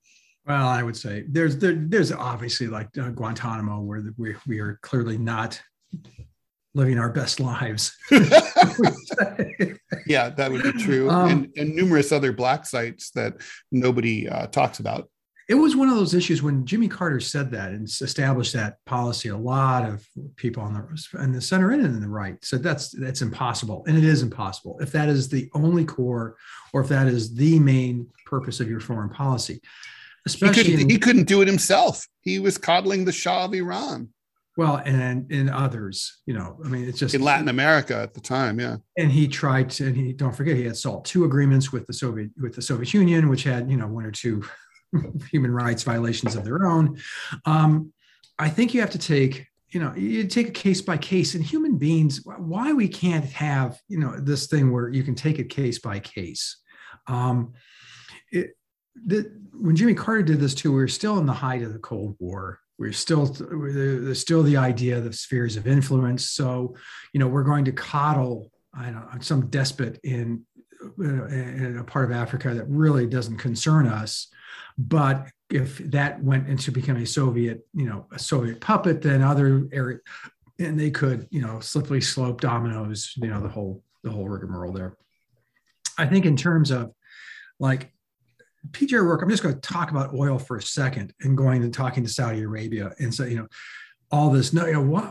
Well, I would say there's there, there's obviously like uh, Guantanamo where we we are clearly not living our best lives. yeah, that would be true. Um, and, and, numerous other black sites that nobody uh, talks about. It was one of those issues when Jimmy Carter said that and established that policy. A lot of people on the and the center and in the right said that's that's impossible, and it is impossible if that is the only core, or if that is the main purpose of your foreign policy. especially he couldn't, in, he couldn't do it himself. He was coddling the Shah of Iran well, and in others, you know, I mean, it's just in Latin America at the time. Yeah, and he tried to. And he don't forget he had SALT two agreements with the Soviet with the Soviet Union, which had you know one or two human rights violations of their own. Um, I think you have to take you know you take a case by case and human beings why we can't have you know this thing where you can take it case by case um, it, the, when jimmy carter did this too we were still in the height of the cold war we're still there's still the idea of the spheres of influence. So you know we're going to coddle i don't know some despot in in a part of africa that really doesn't concern us. But if that went into becoming a soviet you know a soviet puppet then other area and they could you know slippery slope dominoes you know the whole the whole rigmarole there. I think in terms of like PJ O'Rourke, I'm just going to talk about oil for a second and going and talking to Saudi Arabia and say, you know, all this, no, you know, why,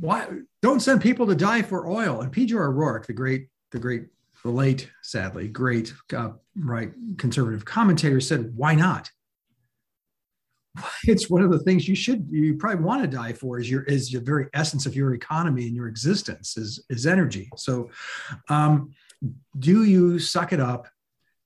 why don't send people to die for oil? And PJ O'Rourke, the great, the great, the late, sadly, great uh, right conservative commentator said, why not? It's one of the things you should, you probably want to die for is your, is the very essence of your economy and your existence is, is energy. So um, do you suck it up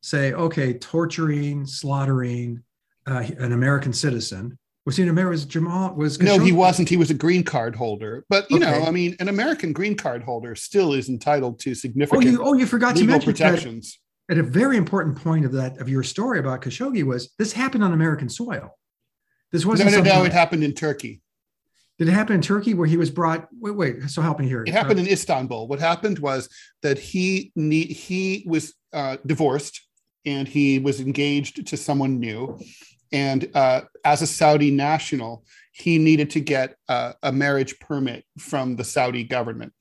say, okay, torturing, slaughtering uh, an American citizen. Was he an American? Was Jamal? Was Khashoggi? no, he wasn't. He was a green card holder. But you okay. know, I mean, an American green card holder still is entitled to significant. Oh, you, oh, you forgot to mention protections. That at a very important point of that of your story about Khashoggi was this happened on American soil. This wasn't. No, no, no. It happened in Turkey. Did it happen in Turkey where he was brought? Wait, wait. So help me here. It happened uh, in Istanbul. What happened was that he need, he was uh, divorced and he was engaged to someone new. And uh, as a Saudi national, he needed to get a marriage permit from the Saudi government.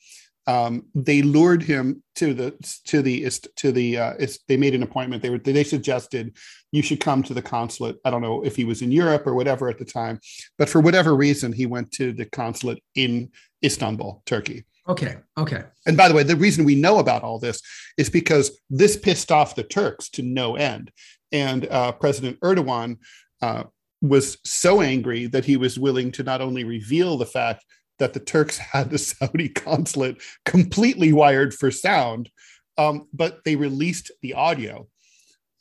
Um, they lured him to the to the to the uh, they made an appointment. They were they suggested you should come to the consulate. I don't know if he was in Europe or whatever at the time, but for whatever reason, he went to the consulate in Istanbul, Turkey. Okay. Okay. And by the way, the reason we know about all this is because this pissed off the Turks to no end. And uh, President Erdogan uh, was so angry that he was willing to not only reveal the fact that the Turks had the Saudi consulate completely wired for sound, um, but they released the audio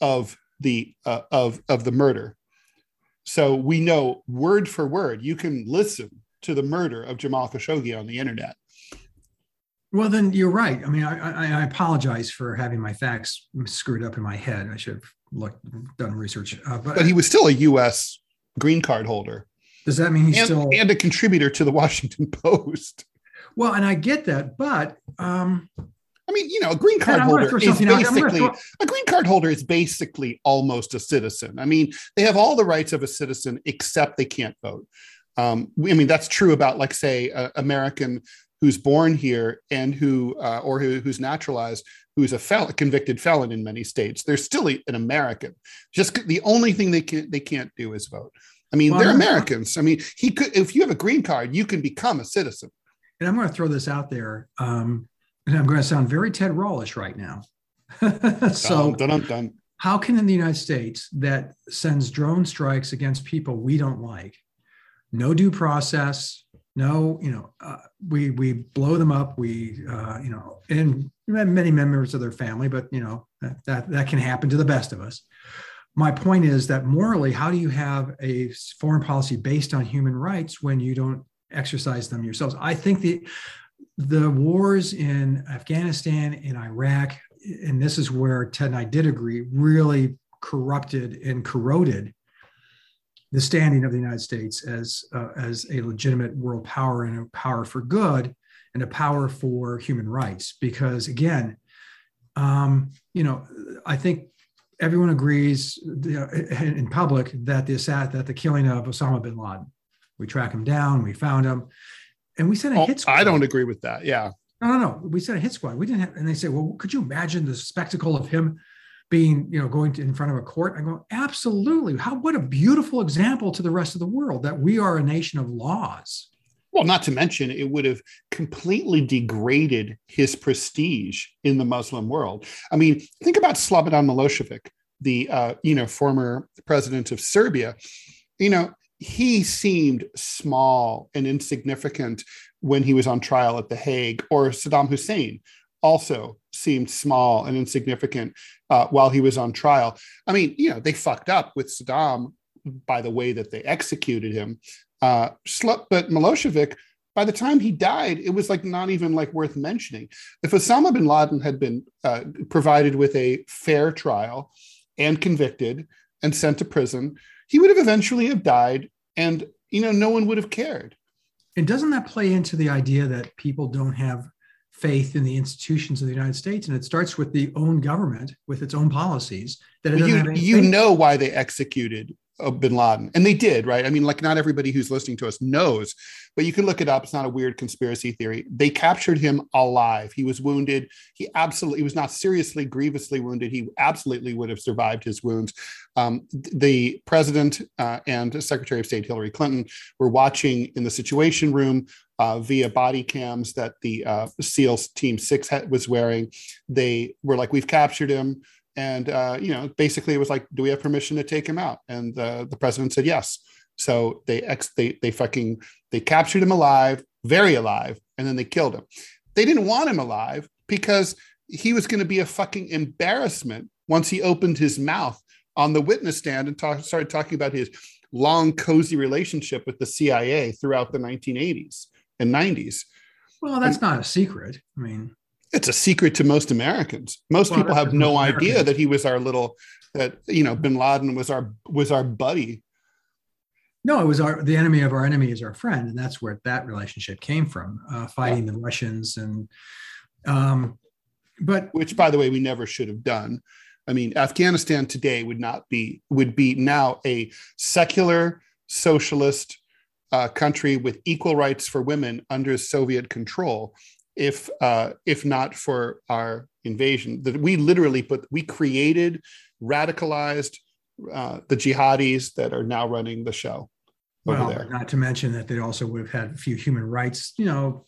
of the uh, of of the murder. So we know word for word. You can listen to the murder of Jamal Khashoggi on the internet. Well, then you're right. I mean, I, I, apologize for having my facts screwed up in my head. I should have looked, done research. Uh, but, but he was still a U.S. green card holder. Does that mean he's and, still and a contributor to the Washington Post? Well, and I get that, but um, I mean, you know, a green card holder is basically throw- a green card holder is basically almost a citizen. I mean, they have all the rights of a citizen except they can't vote. Um, I mean, that's true about, like, say, uh, American who's born here and who uh, or who, who's naturalized who's a fel- convicted felon in many states they're still an american. Just the only thing they can they can't do is vote. I mean well, they're americans. I mean he could if you have a green card you can become a citizen. And i'm going to throw this out there um, and i'm going to sound very ted rawlish right now. So dun, dun, dun, how can in the united states that sends drone strikes against people we don't like? No due process no, you know, uh, we we blow them up. We, uh, you know, and many members of their family, but you know that, that that can happen to the best of us. My point is that morally, how do you have a foreign policy based on human rights when you don't exercise them yourselves? I think the the wars in Afghanistan and Iraq, and this is where Ted and I did agree, really corrupted and corroded the standing of the United States as uh, as a legitimate world power and a power for good and a power for human rights. Because again, um, you know, I think everyone agrees in public that the that the killing of Osama bin Laden, we track him down, we found him, and we sent a oh, hit squad. I don't agree with that. Yeah. No, no, no. We sent a hit squad. We didn't have, and they say, well, could you imagine the spectacle of him being you know going to, in front of a court i go absolutely. How what a beautiful example to the rest of the world that we are a nation of laws. Well not to mention it would have completely degraded his prestige in the muslim world. I mean think about slobodan milosevic the uh, you know former president of Serbia, you know he seemed small and insignificant when he was on trial at The Hague, or Saddam Hussein also seemed small and insignificant uh, while he was on trial. I mean, you know, they fucked up with Saddam by the way that they executed him. Uh, but Milosevic, by the time he died, it was like not even like worth mentioning. If Osama bin Laden had been uh, provided with a fair trial and convicted and sent to prison, he would have eventually have died, and you know, no one would have cared. And doesn't that play into the idea that people don't have faith in the institutions of the United States, and it starts with the own government with its own policies. That you, you know why they executed bin Laden. And they did, right? I mean, like not everybody who's listening to us knows, but you can look it up. It's not a weird conspiracy theory. They captured him alive. He was wounded. He absolutely he was not seriously, grievously wounded. He absolutely would have survived his wounds. Um, the president uh, and Secretary of State Hillary Clinton were watching in the Situation Room uh, via body cams that the uh, SEALs Team Six was wearing. They were like, "We've captured him." And uh, you know basically it was like do we have permission to take him out? And uh, the president said yes. So they ex they they fucking they captured him alive very alive and then they killed him. They didn't want him alive because he was going to be a fucking embarrassment once he opened his mouth on the witness stand and talk, started talking about his long cozy relationship with the cia throughout the 1980s and 90s well that's and, not a secret. I mean it's a secret to most Americans. Most well, people have no idea that he was our little that you know Bin Laden was our was our buddy. No, it was our the enemy of our enemy is our friend, and that's where that relationship came from, uh, fighting the Russians and. Um, but which, by the way, we never should have done. I mean, Afghanistan today would not be would be now a secular socialist uh, country with equal rights for women under Soviet control if uh, if not for our invasion. That we literally put we created, radicalized uh, the jihadis that are now running the show. Well, there. not to mention that they also would have had a few human rights, you know,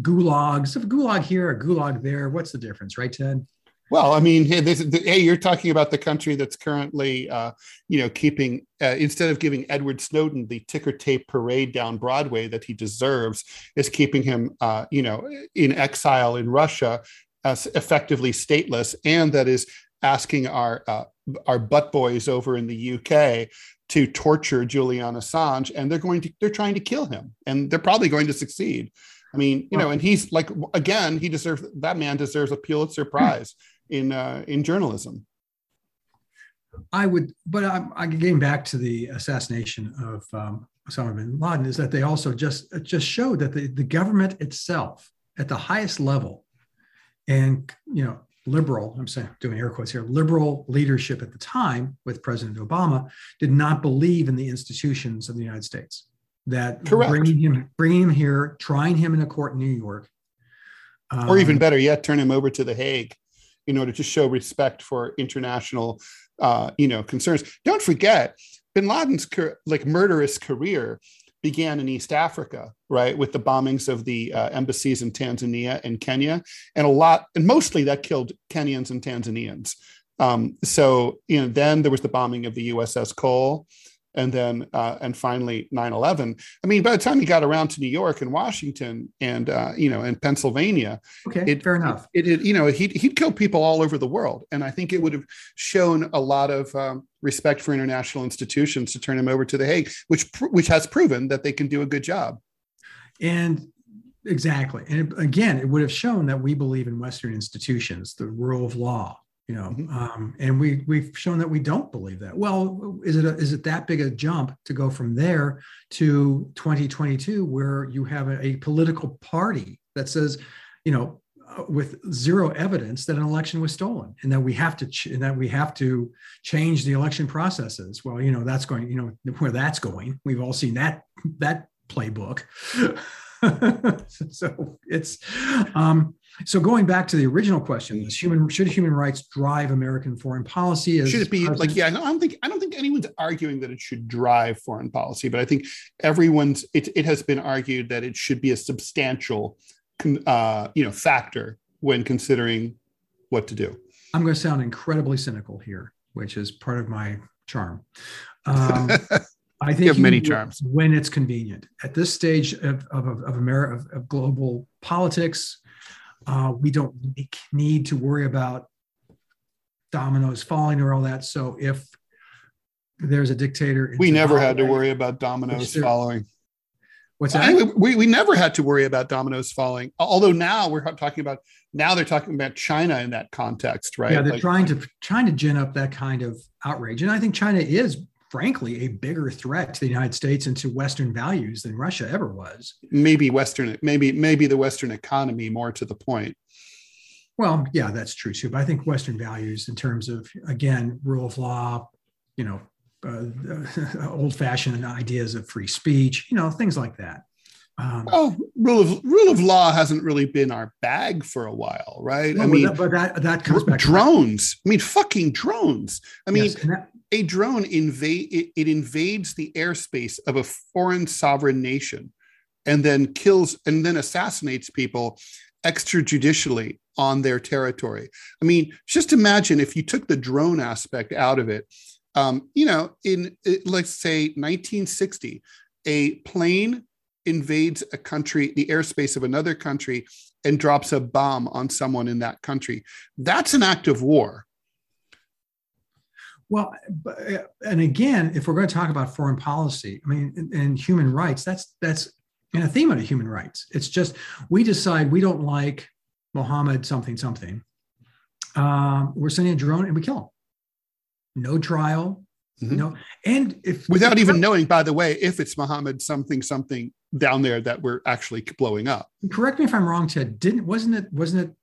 gulags, a gulag here, a gulag there. What's the difference, right, Ted? Well, I mean, hey, this, the, hey, you're talking about the country that's currently, uh, you know, keeping uh, instead of giving Edward Snowden the ticker tape parade down Broadway that he deserves, is keeping him, uh, you know, in exile in Russia, as effectively stateless, and that is asking our uh, our butt boys over in the UK to torture Julian Assange, and they're going to they're trying to kill him, and they're probably going to succeed. I mean, you know, and he's like again, he deserves that man deserves a Pulitzer Prize in uh, in journalism. I would, but I'm, I'm getting back to the assassination of um, Osama bin Laden. Is that they also just just showed that the, the government itself, at the highest level, and you know, liberal. I'm saying doing air quotes here. Liberal leadership at the time with President Obama did not believe in the institutions of the United States. That Correct. bringing him bringing him here, trying him in a court in New York, or even um, better yet, turn him over to the Hague in order to show respect for international, uh, you know, concerns. Don't forget, Bin Laden's like murderous career began in East Africa, right, with the bombings of the uh, embassies in Tanzania and Kenya, and a lot, and mostly that killed Kenyans and Tanzanians. Um, so, you know, then there was the bombing of the USS Cole and then uh, and finally 9-11 i mean by the time he got around to new york and washington and uh, you know and pennsylvania okay it, fair enough. it, it, you know he'd, he'd kill people all over the world. And i think it would have shown a lot of um, respect for international institutions to turn him over to the hague which which has proven that they can do a good job. And exactly. And again it would have shown that we believe in western institutions the rule of law you know mm-hmm. um, and we we've shown that we don't believe that. Well is it a, is it that big a jump to go from there to 2022 where you have a, a political party that says you know uh, with zero evidence that an election was stolen and that we have to ch- and that we have to change the election processes? Well you know that's going you know where that's going. We've all seen that that playbook so it's um, so going back to the original question, human should human rights drive American foreign policy? should it be like yeah? No, I don't think I don't think anyone's arguing that it should drive foreign policy, but I think everyone's it, it has been argued that it should be a substantial uh, you know factor when considering what to do. I'm going to sound incredibly cynical here, which is part of my charm. Um, I think you have many charms when it's convenient. At this stage of of, of, America, of, of global politics, uh, we don't need to worry about dominoes falling or all that. So if there's a dictator, we never had to worry about dominoes falling. What's that? Anyway, we, we never had to worry about dominoes falling. Although now we're talking about now they're talking about China in that context, right? Yeah, they're like, trying to trying to gin up that kind of outrage, and I think China is frankly a bigger threat to the United States and to Western values than Russia ever was. Maybe Western, maybe maybe the Western economy more to the point. Well, yeah, that's true too. But I think Western values, in terms of again rule of law, you know, uh, old-fashioned ideas of free speech, you know, things like that. Um, oh, rule of rule of law hasn't really been our bag for a while, right? No, I mean, but that that comes back drones. I mean, fucking drones. I mean, yes, that, a drone invade it, it invades the airspace of a foreign sovereign nation and then kills and then assassinates people extrajudicially on their territory. I mean, just imagine if you took the drone aspect out of it. Um, you know, in let's say 1960, a plane invades a country, the airspace of another country, and drops a bomb on someone in that country. That's an act of war. Well, and again, if we're going to talk about foreign policy, I mean, and human rights, that's that's a theme of human rights. It's just we decide we don't like Mohammed something something. Um, we're sending a drone and we kill him. No trial, mm-hmm. no, and if without even knowing, by the way, if it's Mohammed something something down there that we're actually blowing up. Correct me if I'm wrong, Ted. Didn't wasn't it wasn't it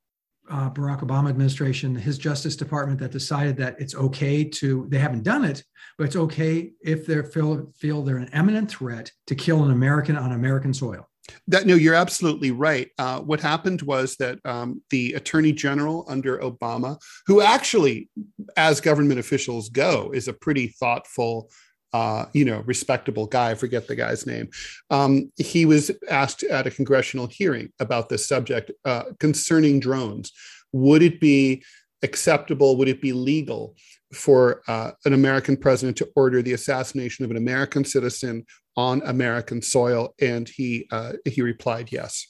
uh, Barack Obama administration, his Justice Department that decided that it's okay to, they haven't done it, but it's okay if they feel, feel they're an imminent threat to kill an American on American soil. That no, you're absolutely right. Uh, what happened was that um, the Attorney General under Obama, who actually, as government officials go, is a pretty thoughtful, uh, you know, respectable guy. Forget the guy's name. Um, he was asked at a congressional hearing about this subject uh, concerning drones. Would it be acceptable? Would it be legal for uh, an American president to order the assassination of an American citizen on American soil? And he uh, he replied, yes.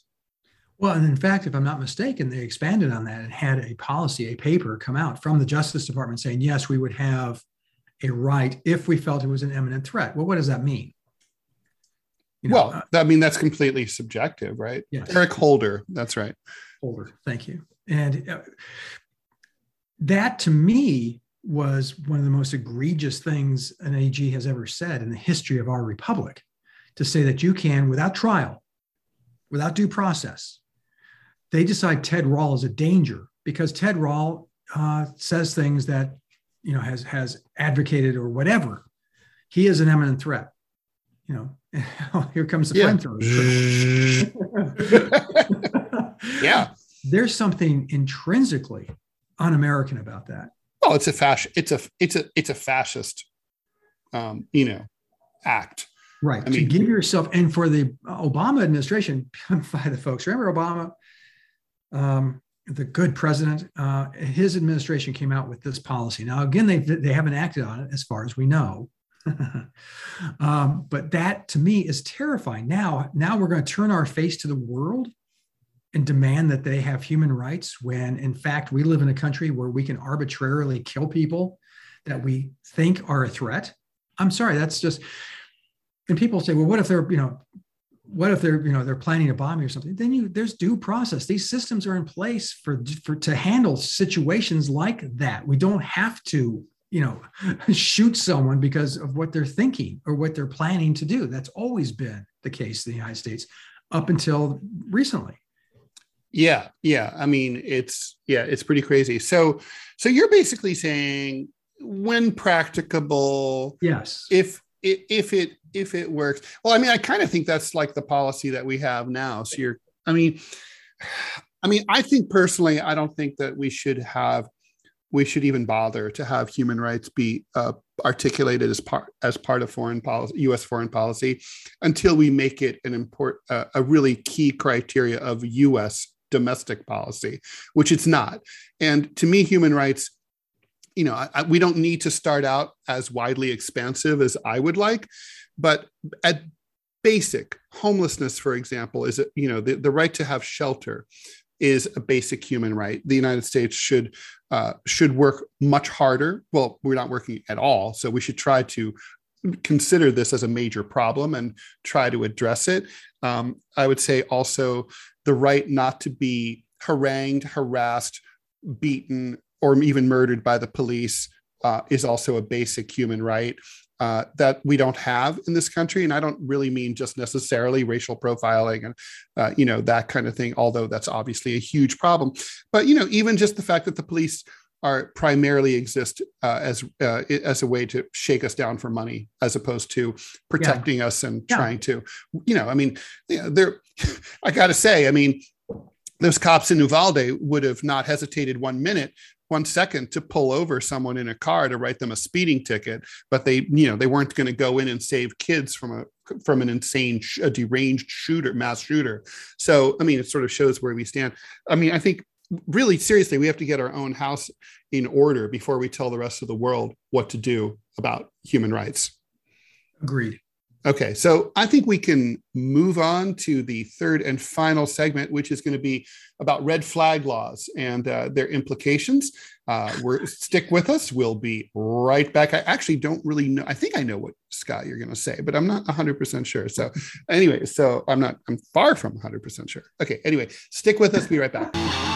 Well, and in fact, if I'm not mistaken, they expanded on that and had a policy, a paper come out from the Justice Department saying, yes, we would have a right if we felt it was an imminent threat. Well, what does that mean? You know, well, uh, I mean, that's completely subjective, right? Yes. Eric Holder. That's right. Holder. Thank you. And uh, that to me was one of the most egregious things an AG has ever said in the history of our republic to say that you can, without trial, without due process, they decide Ted Rall is a danger because Ted Rall uh, says things that you know has has advocated or whatever he is an imminent threat. You know here comes the yeah. flamethrower. Yeah. There's something intrinsically un-american about that. Oh it's a fascist it's a it's a it's a fascist um you know act. Right. I mean, to give yourself and for the obama administration by the folks remember obama? Um the good president, uh, his administration came out with this policy. Now, again, they they haven't acted on it as far as we know. um, but that to me is terrifying. Now, now we're going to turn our face to the world and demand that they have human rights when, in fact, we live in a country where we can arbitrarily kill people that we think are a threat. I'm sorry, that's just. And people say, well, what if they're, you know, what if they're you know they're planning a bomb or something? Then you there's due process. These systems are in place for for to handle situations like that. We don't have to you know shoot someone because of what they're thinking or what they're planning to do. That's always been the case in the united states up until recently. Yeah yeah. I mean it's yeah it's pretty crazy. So so you're basically saying when practicable yes. if if it if it works. Well i mean i kind of think that's like the policy that we have now. So you're i mean i mean i think personally i don't think that we should have we should even bother to have human rights be uh, articulated as part as part of foreign policy us foreign policy until we make it an import uh, a really key criteria of us domestic policy which it's not. And to me human rights you know, I, we don't need to start out as widely expansive as I would like, but at basic homelessness, for example, is you know the, the right to have shelter is a basic human right. The United States should uh, should work much harder. Well, we're not working at all, so we should try to consider this as a major problem and try to address it. Um, I would say also the right not to be harangued, harassed, beaten, or even murdered by the police uh, is also a basic human right. Uh, that we don't have in this country, and I don't really mean just necessarily racial profiling and uh, you know that kind of thing. Although that's obviously a huge problem, but you know even just the fact that the police are primarily exist uh, as uh, as a way to shake us down for money, as opposed to protecting yeah. us and yeah. trying to, you know, I mean, they're. I got to say, I mean, those cops in Uvalde would have not hesitated one minute one second to pull over someone in a car to write them a speeding ticket but they you know they weren't going to go in and save kids from a from an insane a deranged shooter mass shooter. So i mean it sort of shows where we stand. I mean i think really seriously we have to get our own house in order before we tell the rest of the world what to do about human rights. Agreed Okay, so I think we can move on to the third and final segment, which is going to be about red flag laws and uh, their implications. Uh, we're stick with us. We'll be right back. I actually don't really know. I think I know what Scott you're going to say, but I'm not 100 percent sure. So, anyway, so I'm not. I'm far from 100 percent sure. Okay. Anyway, stick with us. Be right back.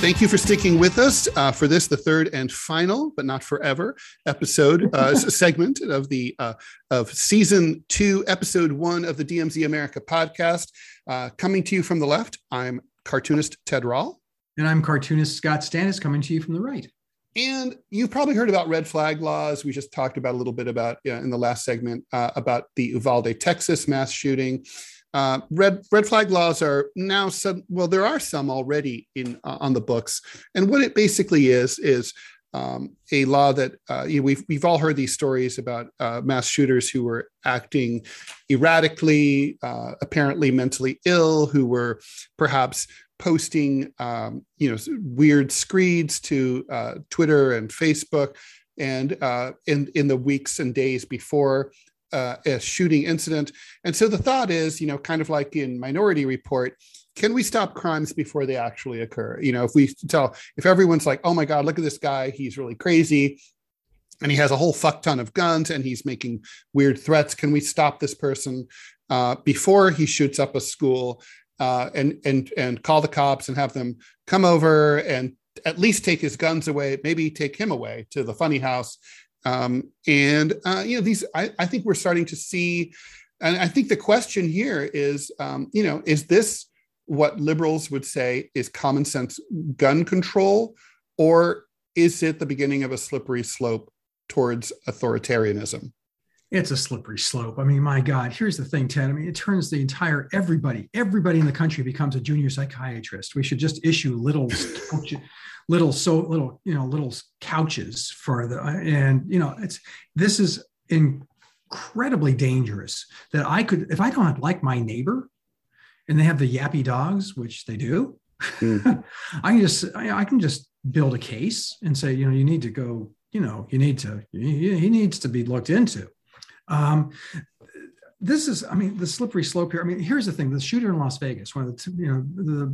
Thank you for sticking with us uh, for this, the third and final, but not forever, episode uh, segment of the uh, of season two, episode one of the DMZ America podcast. Uh, coming to you from the left, I'm cartoonist Ted Rall, and I'm cartoonist Scott Stantis. Coming to you from the right. And you've probably heard about red flag laws. We just talked about a little bit about in the last segment uh, about the Uvalde, Texas mass shooting. Uh, red red flag laws are now some. Well, there are some already in uh, on the books, and what it basically is is um, a law that uh, you know, we've we've all heard these stories about uh, mass shooters who were acting erratically, uh, apparently mentally ill, who were perhaps posting um, you know weird screeds to uh, Twitter and Facebook, and in in the weeks and days before uh, a shooting incident. And so the thought is, you know, kind of like in Minority Report, can we stop crimes before they actually occur? You know, if we tell, if everyone's like, oh my God, look at this guy, he's really crazy, and he has a whole fuck ton of guns and he's making weird threats, can we stop this person uh, before he shoots up a school? Uh, and and and call the cops and have them come over and at least take his guns away, maybe take him away to the funny house um, and uh, you know, these I, I, think we're starting to see, and I think the question here is, um, you know, is this what liberals would say is common sense gun control, or is it the beginning of a slippery slope towards authoritarianism? It's a slippery slope. I mean, my God, here's the thing, Ted. I mean, it turns the entire everybody, everybody in the country becomes a junior psychiatrist. We should just issue little little so little you know little couches for the and you know it's this is incredibly dangerous that i could if i don't like my neighbor and they have the yappy dogs which they do mm. i can just i can just build a case and say you know you need to go you know you need to he needs to be looked into um, this is, I mean, the slippery slope here. I mean, here's the thing: the shooter in Las Vegas, one of the you know the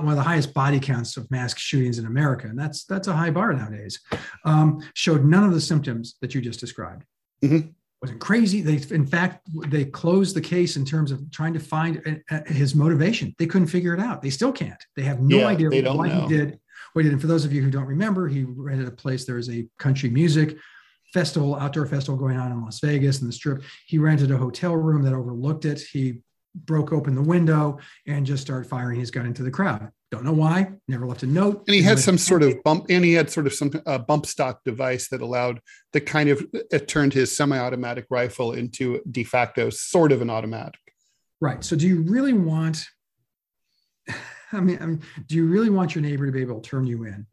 one of the highest body counts of mass shootings in America, and that's that's a high bar nowadays. Um, showed none of the symptoms that you just described. Mm-hmm. Wasn't crazy. They, in fact, they closed the case in terms of trying to find his motivation. They couldn't figure it out. They still can't. They have no yeah, idea why know. he did what he did. And for those of you who don't remember, he rented a place. There was a country music festival, outdoor festival going on in Las Vegas and the strip. He rented a hotel room that overlooked it. He broke open the window and just started firing his gun into the crowd. Don't know why. Never left a note. And he had some sort of bump, and he had sort of some uh, bump stock device that allowed that kind of it turned his semi-automatic rifle into de facto sort of an automatic. Right. So, do you really want? I mean, I mean, do you really want your neighbor to be able to turn you in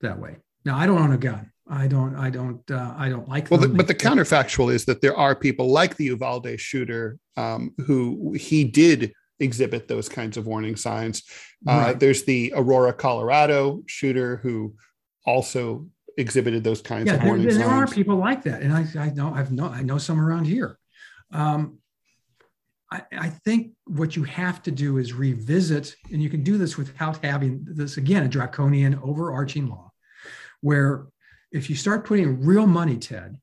that way? Now, I don't own a gun. I don't, I don't, uh, I don't like. Well, the, but the counterfactual is that there are people like the Uvalde shooter um, who he did exhibit those kinds of warning signs. Uh, Right. there's the Aurora, Colorado shooter who also exhibited those kinds yeah, of there, warning there are people like that, and I, I know I've know I know some around here. Um, I, I think what you have to do is revisit, and you can do this without having this again a draconian overarching law, where if you start putting real money, Ted,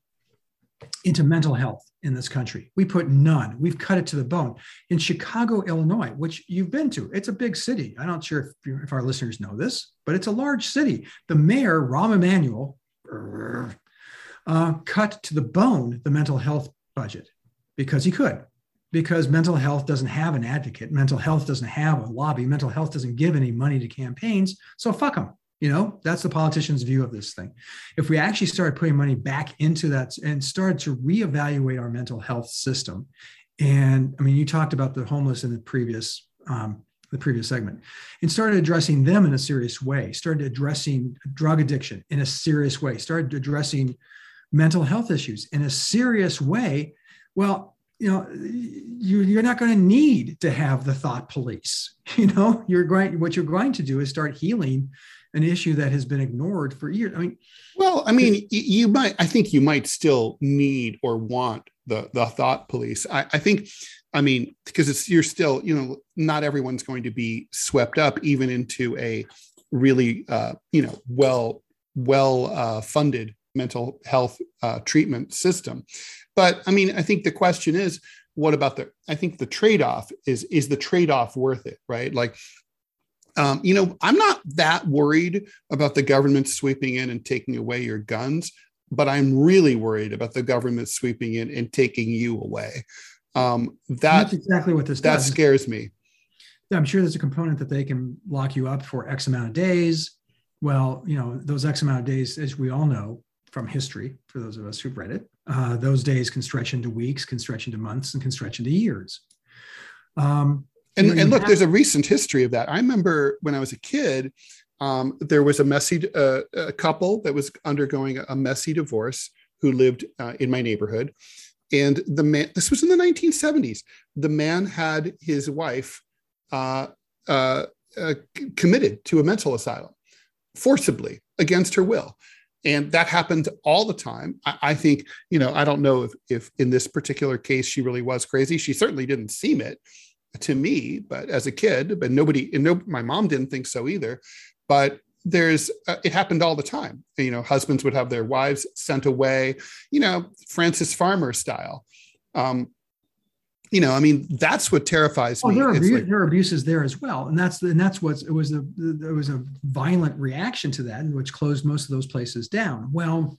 into mental health in this country, we put none. We've cut it to the bone. In Chicago, Illinois, which you've been to, it's a big city. I'm not sure if, if our listeners know this, but it's a large city. The mayor, Rahm Emanuel, uh, cut to the bone the mental health budget because he could, because mental health doesn't have an advocate. Mental health doesn't have a lobby. Mental health doesn't give any money to campaigns. So fuck them. You know, that's the politician's view of this thing. If we actually started putting money back into that and started to reevaluate our mental health system, and I mean, you talked about the homeless in the previous um, the previous segment, and started addressing them in a serious way. Started addressing drug addiction in a serious way. Started addressing mental health issues in a serious way. Well, you know, you, you're not going to need to have the thought police. You know, you're going. What you're going to do is start healing an issue that has been ignored for years. I mean, Well, I mean, you might. I think you might still need or want the the thought police. I, I think. I mean, because it's you're still, you know, not everyone's going to be swept up even into a really, uh, you know, well well uh, funded mental health uh, treatment system. But I mean, I think the question is, what about the? I think the trade off is is the trade off worth it, right? Like. Um, you know, I'm not that worried about the government sweeping in and taking away your guns, but I'm really worried about the government sweeping in and taking you away. Um, that that's exactly what this that does. scares me. I'm sure there's a component that they can lock you up for X amount of days. Well, you know, those X amount of days, as we all know from history, for those of us who've read it, uh, those days can stretch into weeks, can stretch into months, and can stretch into years. Um, And, and look, there's a recent history of that. I remember when I was a kid, um, there was a messy uh, a couple that was undergoing a messy divorce who lived uh, in my neighborhood, and the man. This was in the 1970s. The man had his wife uh, uh, uh, committed to a mental asylum forcibly against her will. And that happened all the time. I, I think, you know, I don't know if, if in this particular case she really was crazy. She certainly didn't seem it to me, but as a kid, but nobody, and no, my mom didn't think so either. But there's, uh, it happened all the time. You know, husbands would have their wives sent away, you know, Frances Farmer style. Um, you know, I mean, that's what terrifies oh, me. there are, It's abu- like- there are abuses there as well, and that's and that's what it was. A there was a violent reaction to that, which closed most of those places down. Well,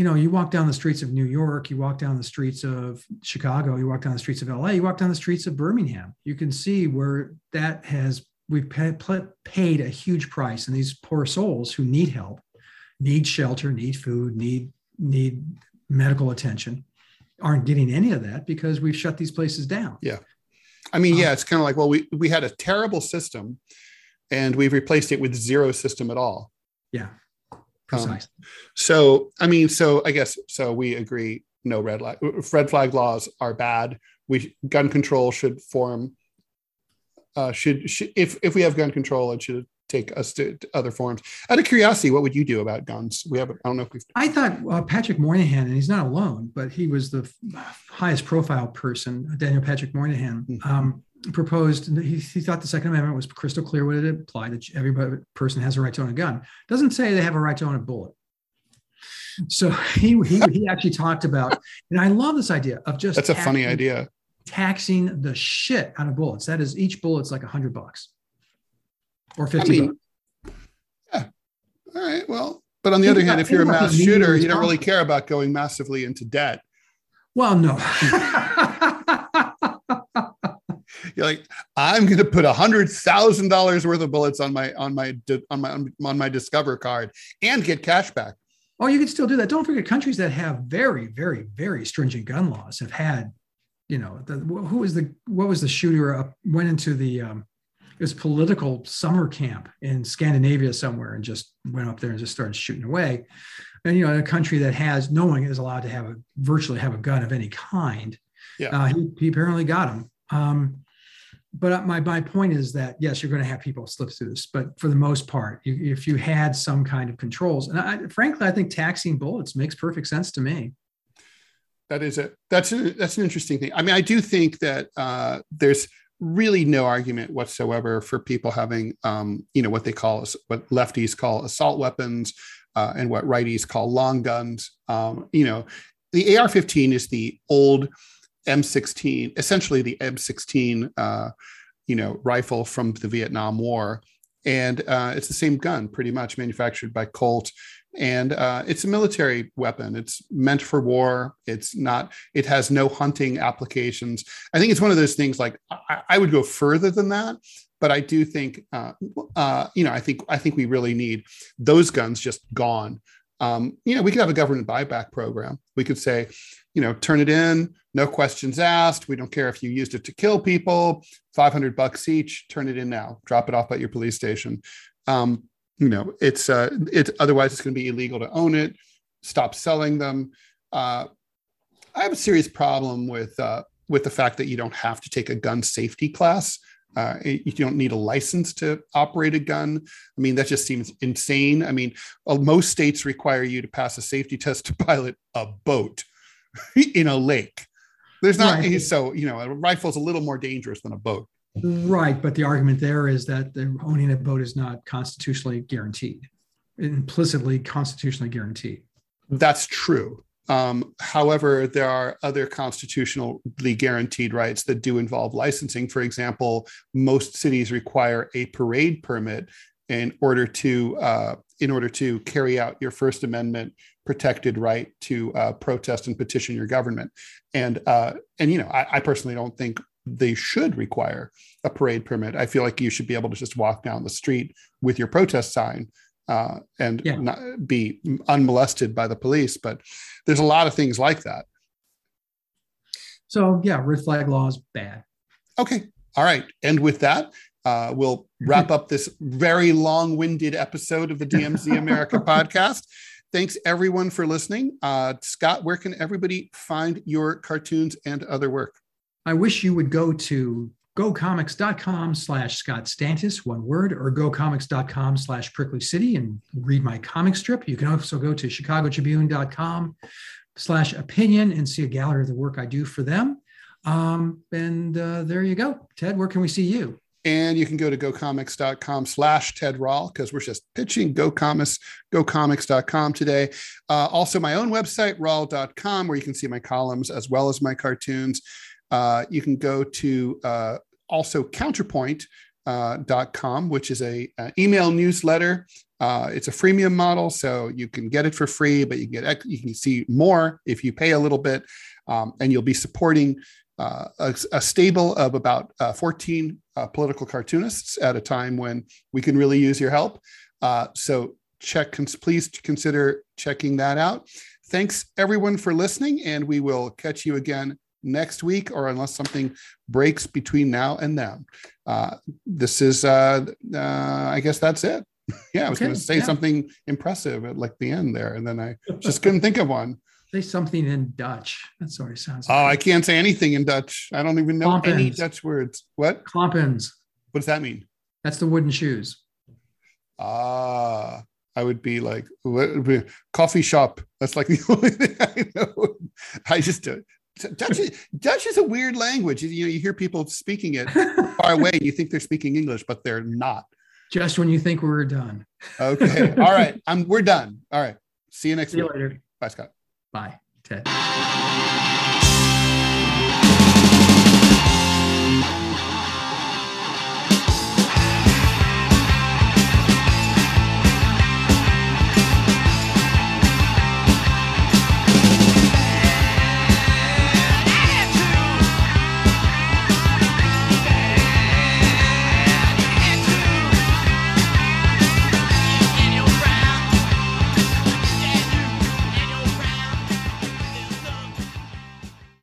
you know, you walk down the streets of New York, you walk down the streets of Chicago, you walk down the streets of LA, you walk down the streets of Birmingham. You can see where that has we've pa- pla- paid a huge price, and these poor souls who need help, need shelter, need food, need need medical attention, aren't getting any of that because we've shut these places down. Yeah. I mean, Uh, yeah, it's kind of like, well, we we had a terrible system, and we've replaced it with zero system at all. Yeah, Um. So, I mean, so I guess so. We agree. No red flag. Red flag laws are bad. We gun control should form. Uh, should, should if if we have gun control, it should take us to, to other forms. Out of curiosity, what would you do about guns? We have. I don't know if we've. I thought uh, Patrick Moynihan, and he's not alone, but he was the f- highest profile person, Daniel Patrick Moynihan, Mhm. um, proposed, he, he thought the Second Amendment was crystal clear what it implied that every person has a right to own a gun. Doesn't say they have a right to own a bullet. So he, he, he actually talked about, and I love this idea of just That's a funny idea. taxing the shit out of bullets. That is, each bullet's like a hundred bucks or I 50 mean, bucks. yeah. All right. Well, but on the Think other hand, if you're a mass shooter, you don't really care about going massively into debt. Well, no. You're like, I'm going to put a hundred thousand dollars worth of bullets on my on my on my on my Discover card and get cash back. Oh, you can still do that. Don't forget, countries that have very, very, very stringent gun laws have had, you know, the, who was the what was the shooter up went into the um, it was political summer camp in Scandinavia somewhere and just went up there and just started shooting away. And you know, a country that has no one is allowed to have a virtually have a gun of any kind. Yeah. Uh, he, he apparently got him. Um, but my, my point is that yes, you're going to have people slip through this, but for the most part, you, if you had some kind of controls, and I, frankly, I think taxing bullets makes perfect sense to me. That is a that's a, that's an interesting thing. I mean, I do think that uh, there's really no argument whatsoever for people having, um, you know, what they call what lefties call assault weapons uh, and what righties call long guns. Um, you know, the AR-15 is the old M16, essentially the M16, uh, you know, rifle from the Vietnam War, and uh, it's the same gun, pretty much, manufactured by Colt. And uh, it's a military weapon. It's meant for war. It's not it has no hunting applications. I think it's one of those things like i, I would go further than that but i do think uh, uh, you know i think i think we really need those guns just gone. Um, you know we could have a government buyback program. We could say you know turn it in no questions asked. We don't care if you used it to kill people. 500 bucks each. Turn it in now. Drop it off at your police station. Um, you know it's uh it's otherwise it's going to be illegal to own it. Stop selling them. Uh i have a serious problem with uh with the fact that you don't have to take a gun safety class. Uh, you don't need a license to operate a gun. I mean, that just seems insane. I mean, most states require you to pass a safety test to pilot a boat in a lake. There's not right. so you know a rifle is a little more dangerous than a boat. Right, but the argument there is that the owning a boat is not constitutionally guaranteed, implicitly constitutionally guaranteed. That's true. Um, however, there are other constitutionally guaranteed rights that do involve licensing. For example, most cities require a parade permit in order to uh, in order to carry out your First Amendment protected right to uh, protest and petition your government. And uh, and you know, I, I personally don't think they should require a parade permit. I feel like you should be able to just walk down the street with your protest sign uh, and yeah. not be unmolested by the police. But there's a lot of things like that. So yeah, red flag law is bad. Okay. All right. And with that, uh, we'll wrap up this very long-winded episode of the DMZ America podcast. Thanks everyone for listening. Uh, Scott, where can everybody find your cartoons and other work? I wish you would go to gocomics.com slash Scott Stantis, one word, or gocomics.com slash Prickly City and read my comic strip. You can also go to chicagotribune.com slash opinion and see a gallery of the work I do for them. Um, and uh, there you go. Ted, where can we see you? And you can go to gocomics.com slash Ted Rall because we're just pitching GoComics, gocomics.com today. Uh, also, my own website, rall.com, where you can see my columns as well as my cartoons. Uh, you can go to uh, also counterpoint.com, uh, which is a, a email newsletter. Uh, it's a freemium model, so you can get it for free, but you can get you can see more if you pay a little bit, um, and you'll be supporting uh, a, a, stable of about 14 political cartoonists at a time when we can really use your help. so check, please consider checking that out. Thanks everyone for listening, and we will catch you again next week or unless something breaks between now and then. Uh, this is, uh, uh, I guess that's it. yeah, I was okay, going to say yeah. something impressive at like the end there, and then I just couldn't think of one. Say something in Dutch. That's what it sounds. Oh, I can't say anything in Dutch. I don't even know Klompens. any Dutch words. What? Klompens. What does that mean? That's the wooden shoes. Ah, I would be like what, coffee shop. That's like the only thing I know. I just uh, Dutch is, Dutch is a weird language. You know, you hear people speaking it far away, and you think they're speaking English, but they're not. Just when you think we're done. okay. All right. I'm we're done. All right. See you next See week. You later. Bye, Scott. Bye, Ted.